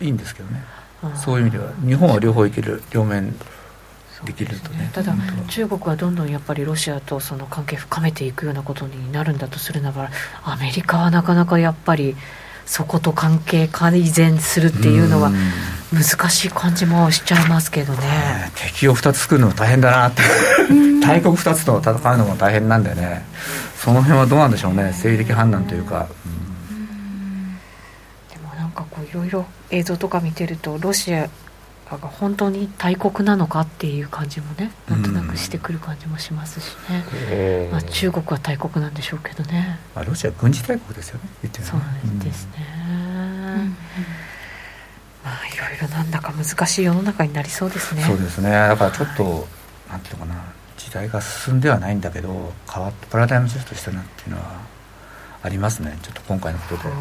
いいんですけどね。そういう意味では日本は両方いける両面できるとね、ね、ただ中国はどんどんやっぱりロシアとその関係深めていくようなことになるんだとするならアメリカは。なかなかやっぱりそこと関係改善するっていうのは難しい感じもしちゃいますけどね。敵を2つ作るのも大変だなって。大国2つと戦うのも大変なんでね。その辺はどうなんでしょうね。政治的判断というか、うんかこういろいろ映像とか見てるとロシアが本当に大国なのかっていう感じもねなんとなくしてくる感じもしますしね、まあ、中国は大国なんでしょうけどね、まあ、ロシア軍事大国ですよね言ってそうですね、まあいろいろなんだか難しい世の中になりそうですね。そうですね。だからちょっと、はい、なんていうのかな。時代が進んではないんだけど変わってパラダイムシフトしたなっていうのはありますね。ちょっと今回のことで。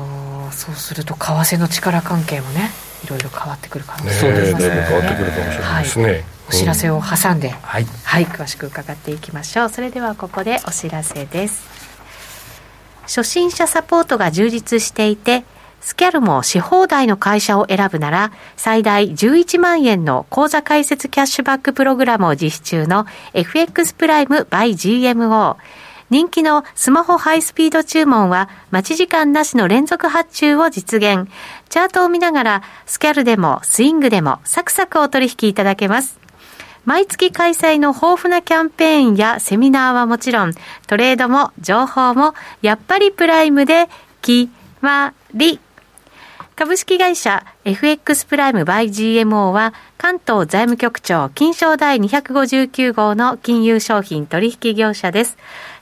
そうすると為替の力関係もねいろいろ変わってくる可能性。がありますね。変わってくるかもしれないですね、はい、お知らせを挟んで、うん、はい、はい、詳しく伺っていきましょう。それではここでお知らせです。初心者サポートが充実していてスキャルもし放題の会社を選ぶなら、最大11万円の口座開設キャッシュバックプログラムを実施中の FX プライム by GMO。人気のスマホハイスピード注文は待ち時間なしの連続発注を実現。チャートを見ながらスキャルでもスイングでもサクサクお取引いただけます。毎月開催の豊富なキャンペーンやセミナーはもちろん、トレードも情報もやっぱりプライムで決まり。株式会社 FX プライムバイ GMO は関東財務局長金賞第259号の金融商品取引業者です。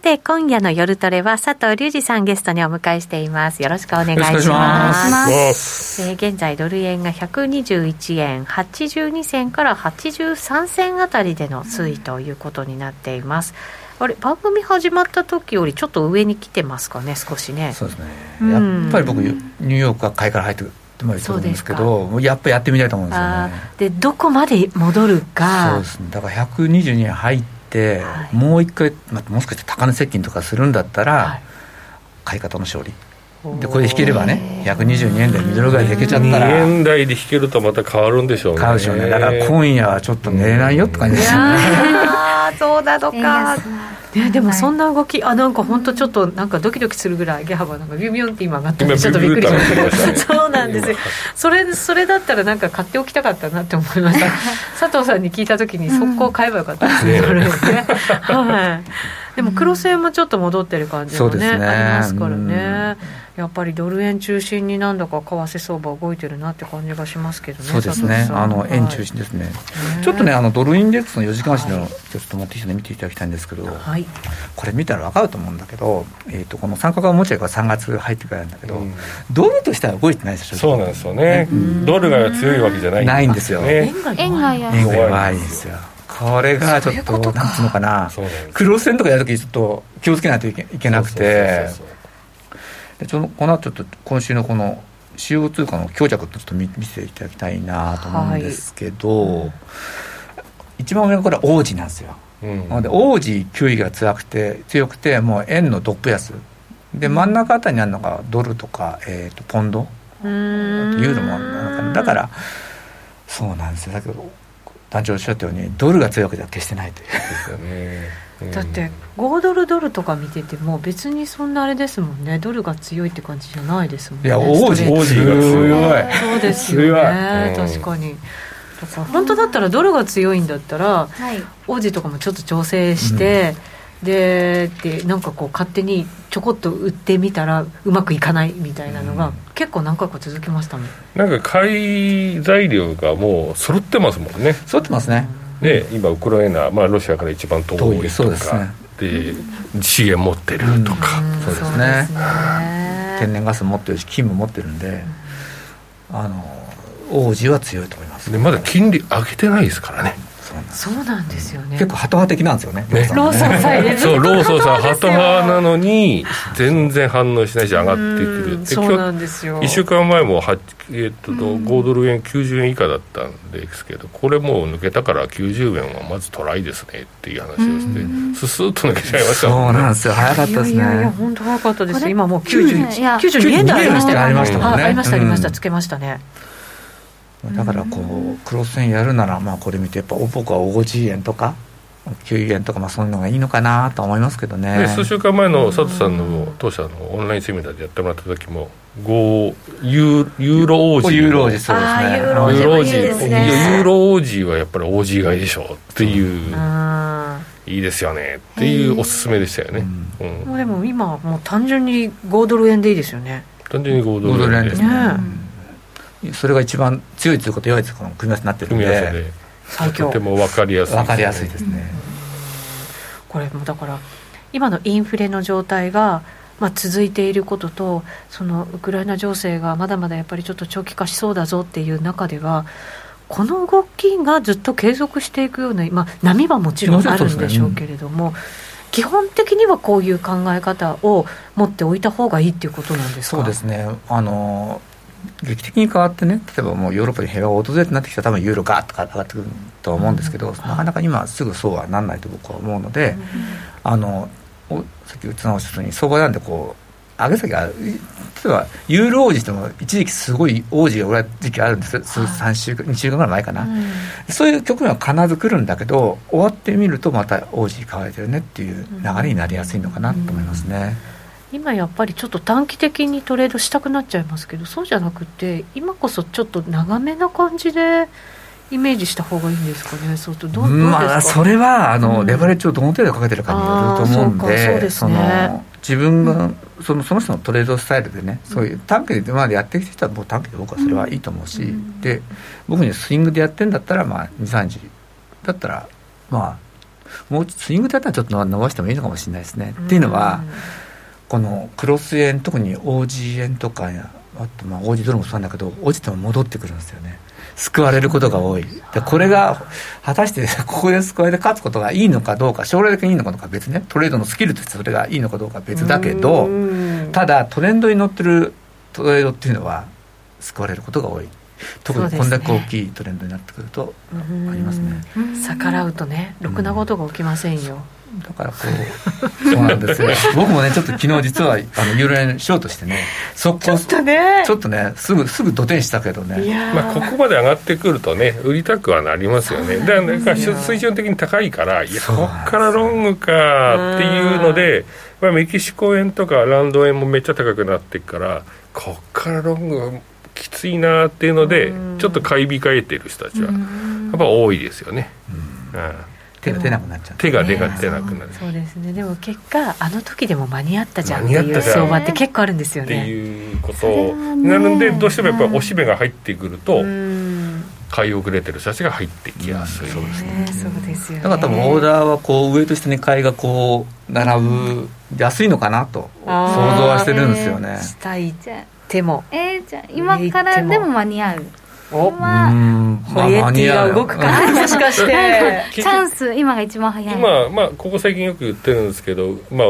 て、今夜の夜トレは佐藤隆二さんゲストにお迎えしています。よろしくお願いします。えー、現在ドル円が121円82銭から83銭あたりでの推移ということになっています。あれ番組始まった時よりちょっと上に来てますかね少しね。そうですね、うん、やっぱり僕ニューヨークは買いから入ってってもいいと思うんですけどやっぱやってみたいと思うんですよね。でどこまで戻るか。そうですね。だから122円入って、はい、もう一回、まあ、もしかして高値接近とかするんだったら、はい、買い方の勝利でこれで引ければね122円台ミドルぐらいで引けちゃったら。2円台で引けるとまた変わるんでしょうね。変わるでしょうね。だから今夜はちょっと寝れない。よって感じですよねそうだとか。ね、でもそんな動き、あなんか本当ちょっとなんかドキドキするぐらい下幅なんかビュビュンって今上がってちょっとびっくりしましたそうなんですよ。それそれだったらなんか買っておきたかったなって思いました。佐藤さんに聞いた時に速攻買えばよかったですね、はいでも黒線もちょっと戻ってる感じもね、ね、ありますからね、やっぱりドル円中心になんだか為替相場動いてるなって感じがしますけどねそうですね。あの円中心ですね、はい、ちょっとねあのドルインデックスの4時間足の、ちょっと持ってきて見ていただきたいんですけど、はい、これ見たら分かると思うんだけど、えーと、この三角が持ち合いが3月入ってからなんだけど、うん、ドルとしては動いてないでしょそうなんですよね、ドルが強いわけじゃないないんですよ、円が弱いんですよこれがちょっとなんつうのかな。クロス線とかやるときちょっと気をつけないといけいけなくて。でちょこの後ちょっと今週のこの主要通貨の強弱とちょっと見見せていただきたいなと思うんですけど、はい、一番上がこれ王子なんですよ、うん、なので王子9位が強くて強くてもう円のドップ安。で真ん中あたりにあるのがドルとか、えーと、ポンド。ユーロもあるだからそうなんですよ。だけど団長おっしゃったようにドルが強いわけでは決してないという。ですよね。だって5ドルドルとか見てても別にそんなあれですもんね。ドルが強いって感じじゃないですもんね。いや王子王子が強い。そうですよね。確かに。だから本当だったらドルが強いんだったら、はい、王子とかもちょっと調整して、うん、ででなんかこう勝手にちょこっと売ってみたらうまくいかないみたいなのが、うん、結構何回か続きましたもん。なんか買い材料がもう揃ってますもんね。揃ってますね、ね、今ウクライナ、まあ、ロシアから一番遠いとか。で、ね、資源持ってるとか、そうですね。天然ガス持ってるし金も持ってるんで、あの王子は強いと思います。でまだ金利上げてないですからねそうなんです。よね。結構ハト派的なんですよねね。ローソンさんそうローソンさんハト派なののに全然反応しないし上がってくるでそうなんですよ1週間前もは、えーっと5ドル円90円以下だったんですけどこれもう抜けたから90円はまずトライですねっていう話をしてススッと抜けちゃいましたそうなんですよ早かったですいやいやいやね本当早かったです今もういや90 92円台ありましたよありましたあありましたありましたうんつけましたねだからこうクロス円やるならまあこれ見てやっぱ僕は50円とか9円とかまあそういうのがいいのかなと思いますけどね。で数週間前の佐藤さんの当社のオンラインセミナーでやってもらった時も5ユーユーロ王子ユーロ王子そうですね。ユーユロ王子。ユーロ王子はやっぱり王子買いでしょっていう。うんいいですよね。っていうおすすめでしたよね、うん。もうでも今はもう単純に5ドル円でいいですよね。単純に5 5ドドル円で。ル円ですね。ねそれが一番強いということ弱いということの組み合わせになってるん組み合わせで。で最強とても分かりやすい分かりやすいですね。これもだから今のインフレの状態が、まあ、続いていることとそのウクライナ情勢がまだまだやっぱりちょっと長期化しそうだぞっていう中ではこの動きがずっと継続していくような、まあ、波はもちろんあるんでしょうけれども、基本的にはこういう考え方を持っておいた方がいいっていうことなんですか？そうですね。あの劇的に変わってね例えばもうヨーロッパに平和が訪れてなってきたら多分ユーロガーッとか上がってくるとは思うんですけど、なかなか今すぐそうはなんないと僕は思うので、あのおさっき内直したように相場なんでこう上げ先が例えばユーロ王子でも一時期すごい王子が売られた時期あるんですよ。数3週間2週間ぐらい前かな、そういう局面は必ず来るんだけど終わってみるとまた王子買われてるねっていう流れになりやすいのかなと思いますね。今やっぱりちょっと短期的にトレードしたくなっちゃいますけどそうじゃなくて今こそちょっと長めな感じでイメージした方がいいんですかね？そうとどうどうですか、まあそれはあの、うん。レバレッジをどの程度かけてるかによると思うんでですね。の自分が、そのその人のトレードスタイルでねそういう短期で今までやってきた人はもう短期で僕はそれはいいと思うし、で僕にスイングでやってんだったらまあ23時だったらまあもうスイングでやったらちょっと伸ばしてもいいのかもしれないですね。っていうのはこのクロス円特に OG 円とかあとまあ OG ドルもそうなんだけど落ちても戻ってくるんですよね。救われることが多い。でこれが果たして ここで救われて勝つことがいいのかどうか将来的にいいのかどうかは別ね。トレードのスキルとしてそれがいいのかどうかは別だけどうん。ただトレンドに乗ってるトレードっていうのは救われることが多い。特にこんだけ大きいトレンドになってくるとありますね。逆らうとねろくなことが起きませんよ、だからこうそうなんですよ 僕もねちょっと昨日実はあのユーロ円ショートしてね速攻ちょっとね。ちょっとねすぐすぐ土手したけどね。まあ、ここまで上がってくるとね売りたくはなりますよね。だからだから水準的に高いからいやそうこっからロングかっていうので、まあ、メキシコ円とかランド円もめっちゃ高くなってからこっからロングきついなっていうのでちょっと買い控えてる人たちはやっぱ多いですよね、うん手が出なくなっちゃう。手が出が出なくなる。そうですね。でも結果あの時でも間に合ったじゃんっていう間に合ったじゃん。相場って結構あるんですよってねいうことなのでどうしてもやっぱりおしめが入ってくるとうん。買い遅れてる人たちが入ってきやすい、そうですね。そうですよね。だから多分オーダーはこう上と下に買いがこう並ぶ安いのかなと想像はしてるんですよね。したい。じゃあ手も。えー、じゃあ今からでも間に合うお。まあうん。ホイエッティが動くかなもしかしてチャンス今が一番早い。今、まあ、ここ最近よく言ってるんですけど、まあ、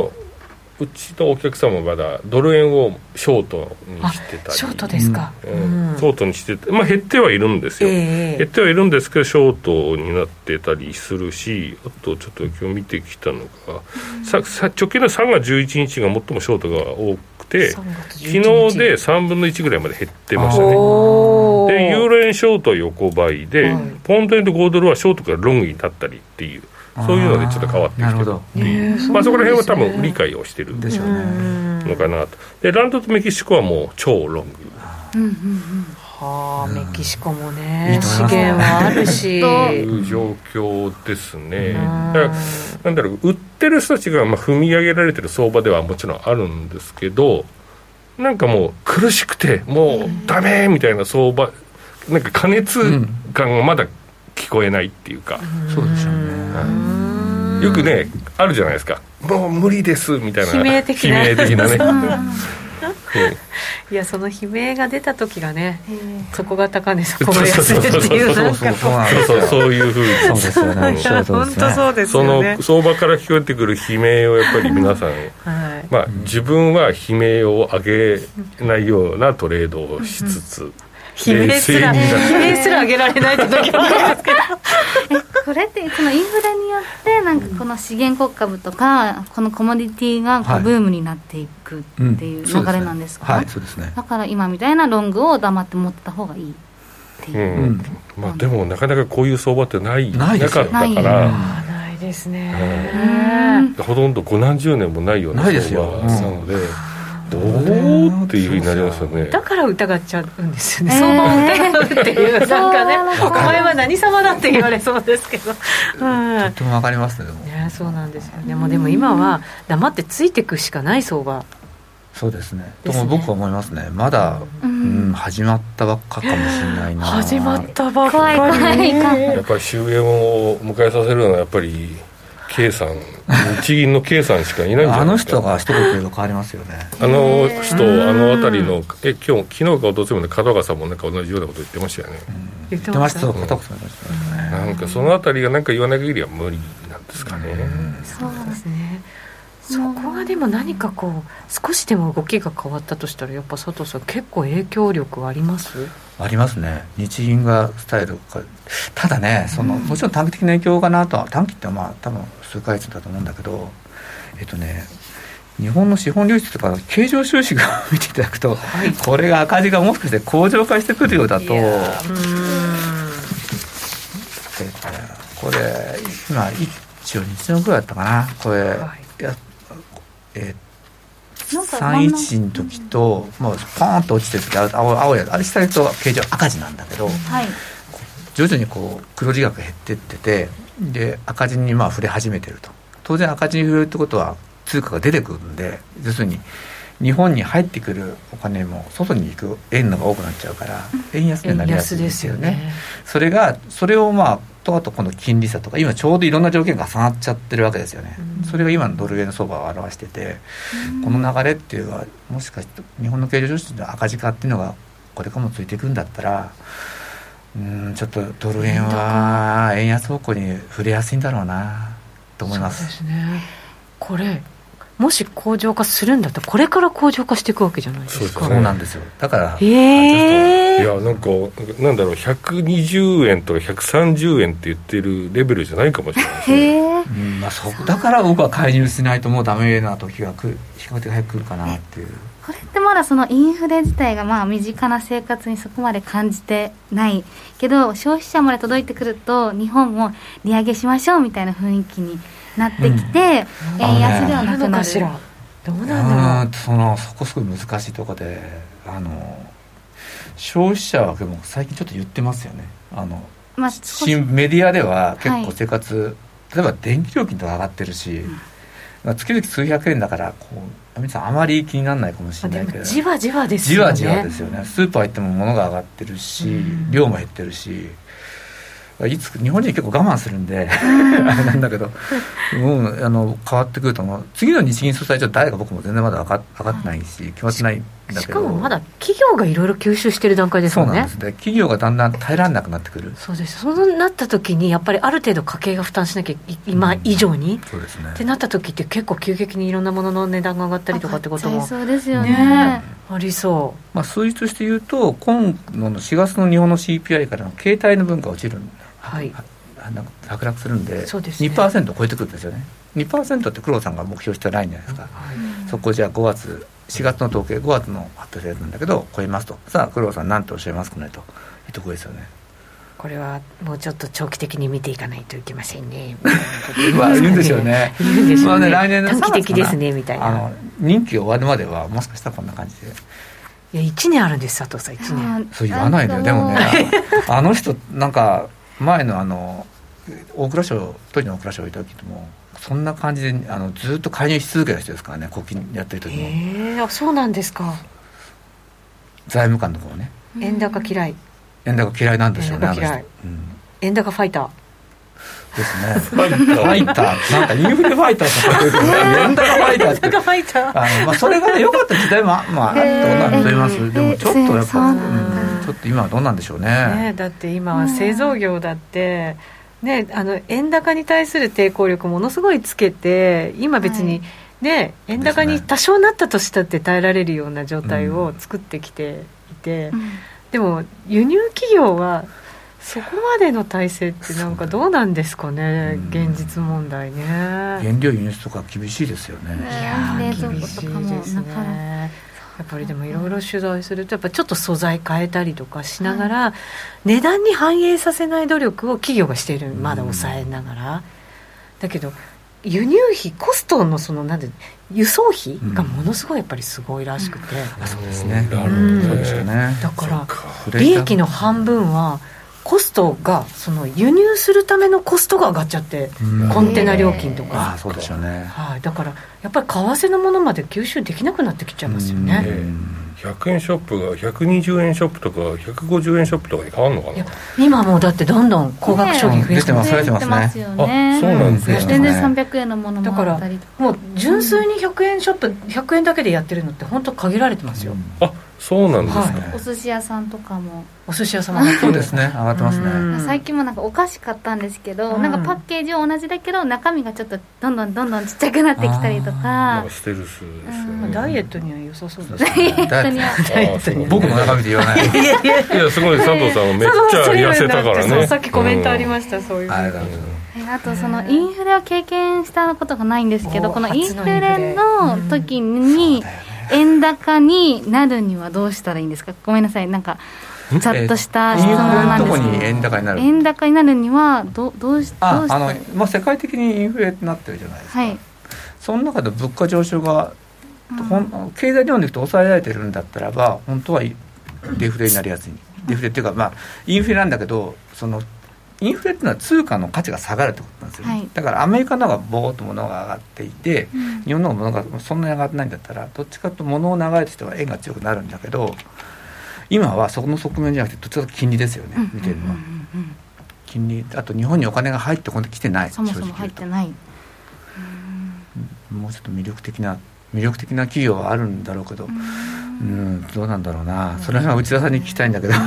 うちのお客様まだドル円をショートにしてたり。ショートですか、うん。ショートにしてて、まあ、減ってはいるんですよ、ええ減ってはいるんですけどショートになってたりするしあとちょっと今日見てきたのが、ささ直近の3月11日が最もショートが多くて3月昨11日。で3分の1ぐらいまで減ってましたね。でユーロ円ショートは横ばいで、はい。ポンド円と5ドルはショートからロングになったりっていうそういうのでちょっと変わってきてる。っていうまあ、そこら辺は多分理解をしてるでしょうねのかなと。でランドとメキシコはもう超ロング。うんうんうん。はあメキシコもいね資源はあるし。とという状況ですね。うん。だからなんだろう売ってる人たちがまあ踏み上げられてる相場ではもちろんあるんですけどなんかもう苦しくてもうダメみたいな相場なんか加熱感がまだ聞こえないっていうか、そうでしょうね。よくねあるじゃないですか。もう無理ですみたいな。悲鳴的な。悲鳴的なね。いやその悲鳴が出た時がねへえ。底が高値底が安いっていうなんかそうそうなんですよそうそういうふうに。そう本当そうですそよね。の相場から聞こえてくる悲鳴をやっぱり皆さんはい。まあ、自分は悲鳴を上げないようなトレードをしつつ、悲鳴すら悲鳴すら上げられないって時もありますけど。これってそのインフレによってなんかこの資源国株とかこのコモディティがこはいうブームになっていくっていう流れなんですか、はいそうですね。だから今みたいなロングを黙って持ってた方がいいっていう。まあ、でもなかなかこういう相場ってないないですよかったから、あないですね。うん。ほとんど五何十年もないようなないですよ。相場なので、どうっていうふうになりますよね。だから疑っちゃうんですよね、相場を疑うっていう、なんかね、お前は何様だって言われそうですけど、うん。とってもわかりますねでもね、そうなんですよね、もうでも今は黙ってついていくしかない相場、そうですね。ですね。とも僕は思いますね。まだ、ううんん、始まったばっかかもしれないな。始まったばっ怖いか怖い。り、やっぱり終焉を迎えさせるのはやっぱり K さん日銀の K さんしかいないんじゃあのないですか？人が一言言えば変わりますよね。あの人うん。あの辺りのえ今日昨日か一昨日もね門川さんもなんか同じようなこと言ってましたよね、言っ言っててましたたましよ片岡さん言ってましたね。なんかその辺りがなんか言わなければ無理なんですかね、そうですね。そこがでも何かこう少しでも動きが変わったとしたらやっぱ佐藤さん結構影響力あります？ありますね。日銀がスタイルかただねその、もちろん短期的な影響かなとは短期ってまあ多分数ヶ月だと思うんだけどえっとね日本の資本流出とか経常収支が 見ていただくと、これが赤字がもしかして向上化してくるようだと。これ今一応日のぐらいだったかなこれ、はいえなんか31の時と、もうポーンと落ちてる時あ青青やあれ下にと経常赤字なんだけど、はい。徐々にこう黒字額減ってっててで赤字にまあ触れ始めてると。当然赤字に触れるってことは通貨が出てくるんで要するに日本に入ってくるお金も外に行く円のが多くなっちゃうから円安にな円りやすいんですすよね。よね。それがそれをまあとあと今度金利差とか今ちょうどいろんな条件が重なっちゃってるわけですよね、うん。それが今のドル円相場を表してて、この流れっていうのはもしかして日本の経常収支の赤字化っていうのがこれからもついていくんだったらうんちょっとドル円は円安方向に触れやすいんだろうなと思います。そうですね。これもし向上化するんだったらこれから向上化していくわけじゃないですか。そうですね。そうなんですよ。だからえいえやなんかなんだろう120円とか130円って言ってるレベルじゃないかもしれないですね。へえうんまあ、そだから僕は介入しないともうダメな時が来る比較的早く来るかなっていう。これってまだそのインフレ自体がまあ身近な生活にそこまで感じてないけど消費者まで届いてくると日本も利上げしましょうみたいな雰囲気になってきて、うん。円安ではなくなる。のかしらどうう。なんだそのそこすごい難しいところであの消費者はでも最近ちょっと言ってますよね。あのまあ新メディアでは結構はい生活、例えば電気料金とか上がってるし、まあ月々数百円だからこう皆さんあまり気にならないかもしれないけど。もじわじわですよね。じわじわですよね。スーパー行っても物が上がってるし、うん。量も減ってるしいつ日本人結構我慢するんであれなんだけど、うん、あの変わってくると思う。次の日銀総裁長誰か僕も全然まだ分か分かってないし決まってないんだしけど。かもまだ企業がいろいろ吸収してる段階ですそうもんねなんです。ね企業がだんだん耐えられなくなってくる。そうです。そうなった時にやっぱりある程度家計が負担しなきゃい今以上に、そうですね。ってなった時って結構急激にいろんなものの値段が上がったりとかってこともそうですよね。ねありそまあ、数字として言うと今度の4月の日本の CPI からの携帯の分が落ちるんだ。うはい。あなんか落落するんでそうですね。2%を超えてくるんですよね。2%って黒田さんが目標したラインじゃないですか、そこじゃあ5月4月の統計5月の発表されるんだけど超えますと。さあ黒田さん何とおっしゃいますかねと。いうところですよね。これはもうちょっと長期的に見ていかないといけませんね。まあ言うんでしょう ね。言うんでしょうね,、まあね来年の短期的です3ねみたいな。あの任期が終わるまではもしかしたらこんな感じで。いや1年あるんです佐藤さん1年。そう言わないのよ。でもねあの人なんか前のあの大蔵省当時の大蔵省いた時もそんな感じであのずっと介入し続けた人ですからね国金やってる時も。へえあそうなんですか。財務官の方ね。円高嫌い。円高嫌いなんですよね円高嫌い。あの人。うん。円高ファイター。ですね。ファイター。なんかインフレファイターとか言うけど、円高ファイターって。ファイター。あの、まあ、それがね、良かった時代も、まあ、あったと思います。でも、ちょっとやっぱ、うん、ちょっと今はどうなんでしょうね。ねだって今は製造業だって、ね、あの円高に対する抵抗力ものすごいつけて今別に、ね、円高に多少なったとしたって耐えられるような状態を作ってきていて、うん、でも輸入企業はそこまでの体制ってなんかどうなんですかね、現実問題ね。原料輸入とか厳しいですよね。いや厳しいですねやっぱりでもいろいろ取材するとやっぱちょっと素材変えたりとかしながら、値段に反映させない努力を企業がしているまだ抑えながら、だけど輸入費コストのそのなんで輸送費がものすごいやっぱりすごいらしくて、そうですね、だから利益の半分はコストがその輸入するためのコストが上がっちゃってコンテナ料金とか、そうですよね、はい、だからやっぱり為替のものまで吸収できなくなってきちゃいますよね、100円ショップが120円ショップとか150円ショップとかに変わるのかな？今もうだってどんどん高額商品増えてます、ね、ますね。あそうなんですね。全然300円のものもだからもう純粋に100円ショップ、うん、100円だけでやってるのって本当限られてますよ、うん、あそうなんですか、はい、お寿司屋さんとかも。お寿司屋さんも そうですね。上がってますね。最近もなんかお菓子買ったんですけど、なんかパッケージは同じだけど中身がちょっとどんどんどんどんちっちゃくなってきたりとか。ステルスですよね、ダイエットには良さそうですね。ダイエットには。僕の中身で言わない。いやいやすごい佐藤さんはめっちゃ痩せたからね。さっきコメントありました、そういうあとそのインフレを経験したことがないんですけどこのインフレの時に円高になるにはどうしたらいいんですか？ごめんなさい。なんかざっとした質問なんです。けど、円高になる。円高になるにはどどうしああの、まあ、世界的にインフレってなってるじゃないですか、はい、その中で物価上昇が、うん、経済日本でいくと抑えられてるんだったらば本当はデフレになりやすい。デフレっていうか、まあ、インフレなんだけどそのインフレっていうのは通貨の価値が下がるってことなんですよ、ね。はい、だからアメリカの方がボーっと物が上がっていて、うん、日本の物がそんなに上がってないんだったらどっちかと物を流れてしては円が強くなるんだけど今はそこの側面じゃなくてどっちかと金利ですよね、見てるのは、金利あと日本にお金が入ってこんできてない。そもそも入ってない。もうちょっと魅力的な魅力的な企業はあるんだろうけどうん。どうなんだろうな。それは内田さんに聞きたいんだけど。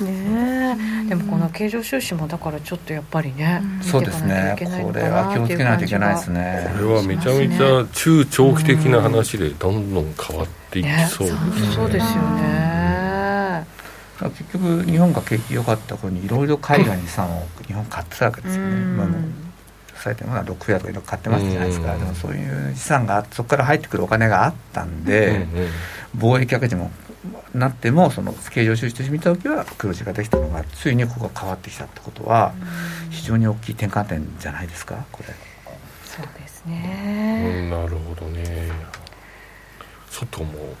ねでもこの経常収支もだからちょっとやっぱりね、そうですね。これは気をつけないといけないですね。これはめちゃめちゃ中長期的な話でどんどん変わっていきそう。ですね、ね、そうですよね。結局日本が景気良かった頃にいろいろ海外に資産を日本買ってたわけですよね、まあ、されてるのはロックフェアとかいろいろ買ってますじゃないですか、でもそういう資産がそこから入ってくるお金があったんで、貿易赤字もなってもその経常収支として見た時は黒字ができたのがついにここが変わってきたってことは非常に大きい転換点じゃないですかこれ。そうですね、うん、なるほどね。外も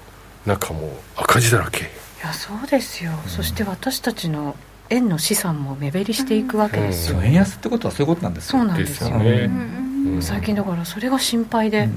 中も赤字だらけ。いやそうですよ、うん、そして私たちの円の資産も目減りしていくわけですよ、うん、円安ってことはそういうことなんですよ。そうなんですよ。ね、最近だからそれが心配で、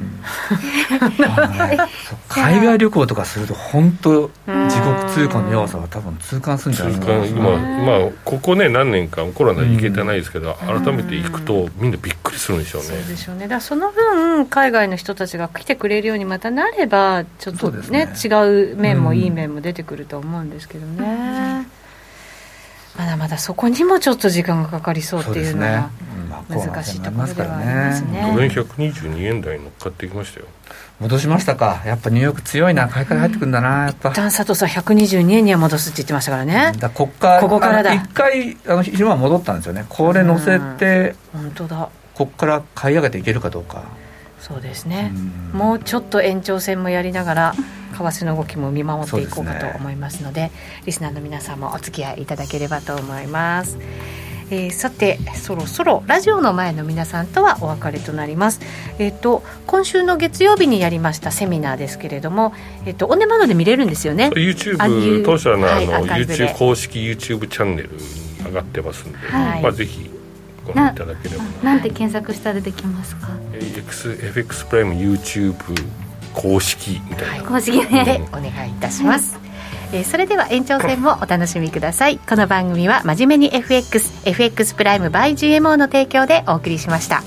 海外旅行とかすると本当自国通貨の弱さは多分痛感するんじゃないですか。今、まあ、ここね何年かコロナで行けてないですけど、改めて行くとみんなびっくりするんでしょうね。そうでしょうね。だからその分海外の人たちが来てくれるようにまたなればちょっとね、ね、違う面もいい面も出てくると思うんですけどね、まだまだそこにもちょっと時間がかかりそうっていうのは難しいところではありますね。ドル円122円台乗っかってきましたよ。戻しましたか。やっぱニューヨーク強いな。買い替え入ってくるんだな。やっぱ。一旦佐藤さん122円には戻すって言ってましたからね。だこっからここからだ。一回あの昼間戻ったんですよね。これ乗せて、本当だ。こっから買い上げていけるかどうか。そうですね。もうちょっと延長戦もやりながら。為替の動きも見守っていこうかと思いますので、ね、リスナーの皆さんもお付き合いいただければと思います。えー、さてそろそろラジオの前の皆さんとはお別れとなります。えっ、ー、と今週の月曜日にやりましたセミナーですけれども、えっ、ー、とオンデマンドで見れるんですよね。YouTube 当社のあの、はい、YouTube 公式 YouTube チャンネルに上がってますんで、はい、まあぜひご覧いただければな。なんて検索したら出てきますか？FX FX プライム YouTube 公式みたいな、はい、公式で、お願いいたします、えー、それでは延長戦もお楽しみください。この番組は真面目に FXFX プライム by GMO の提供でお送りしました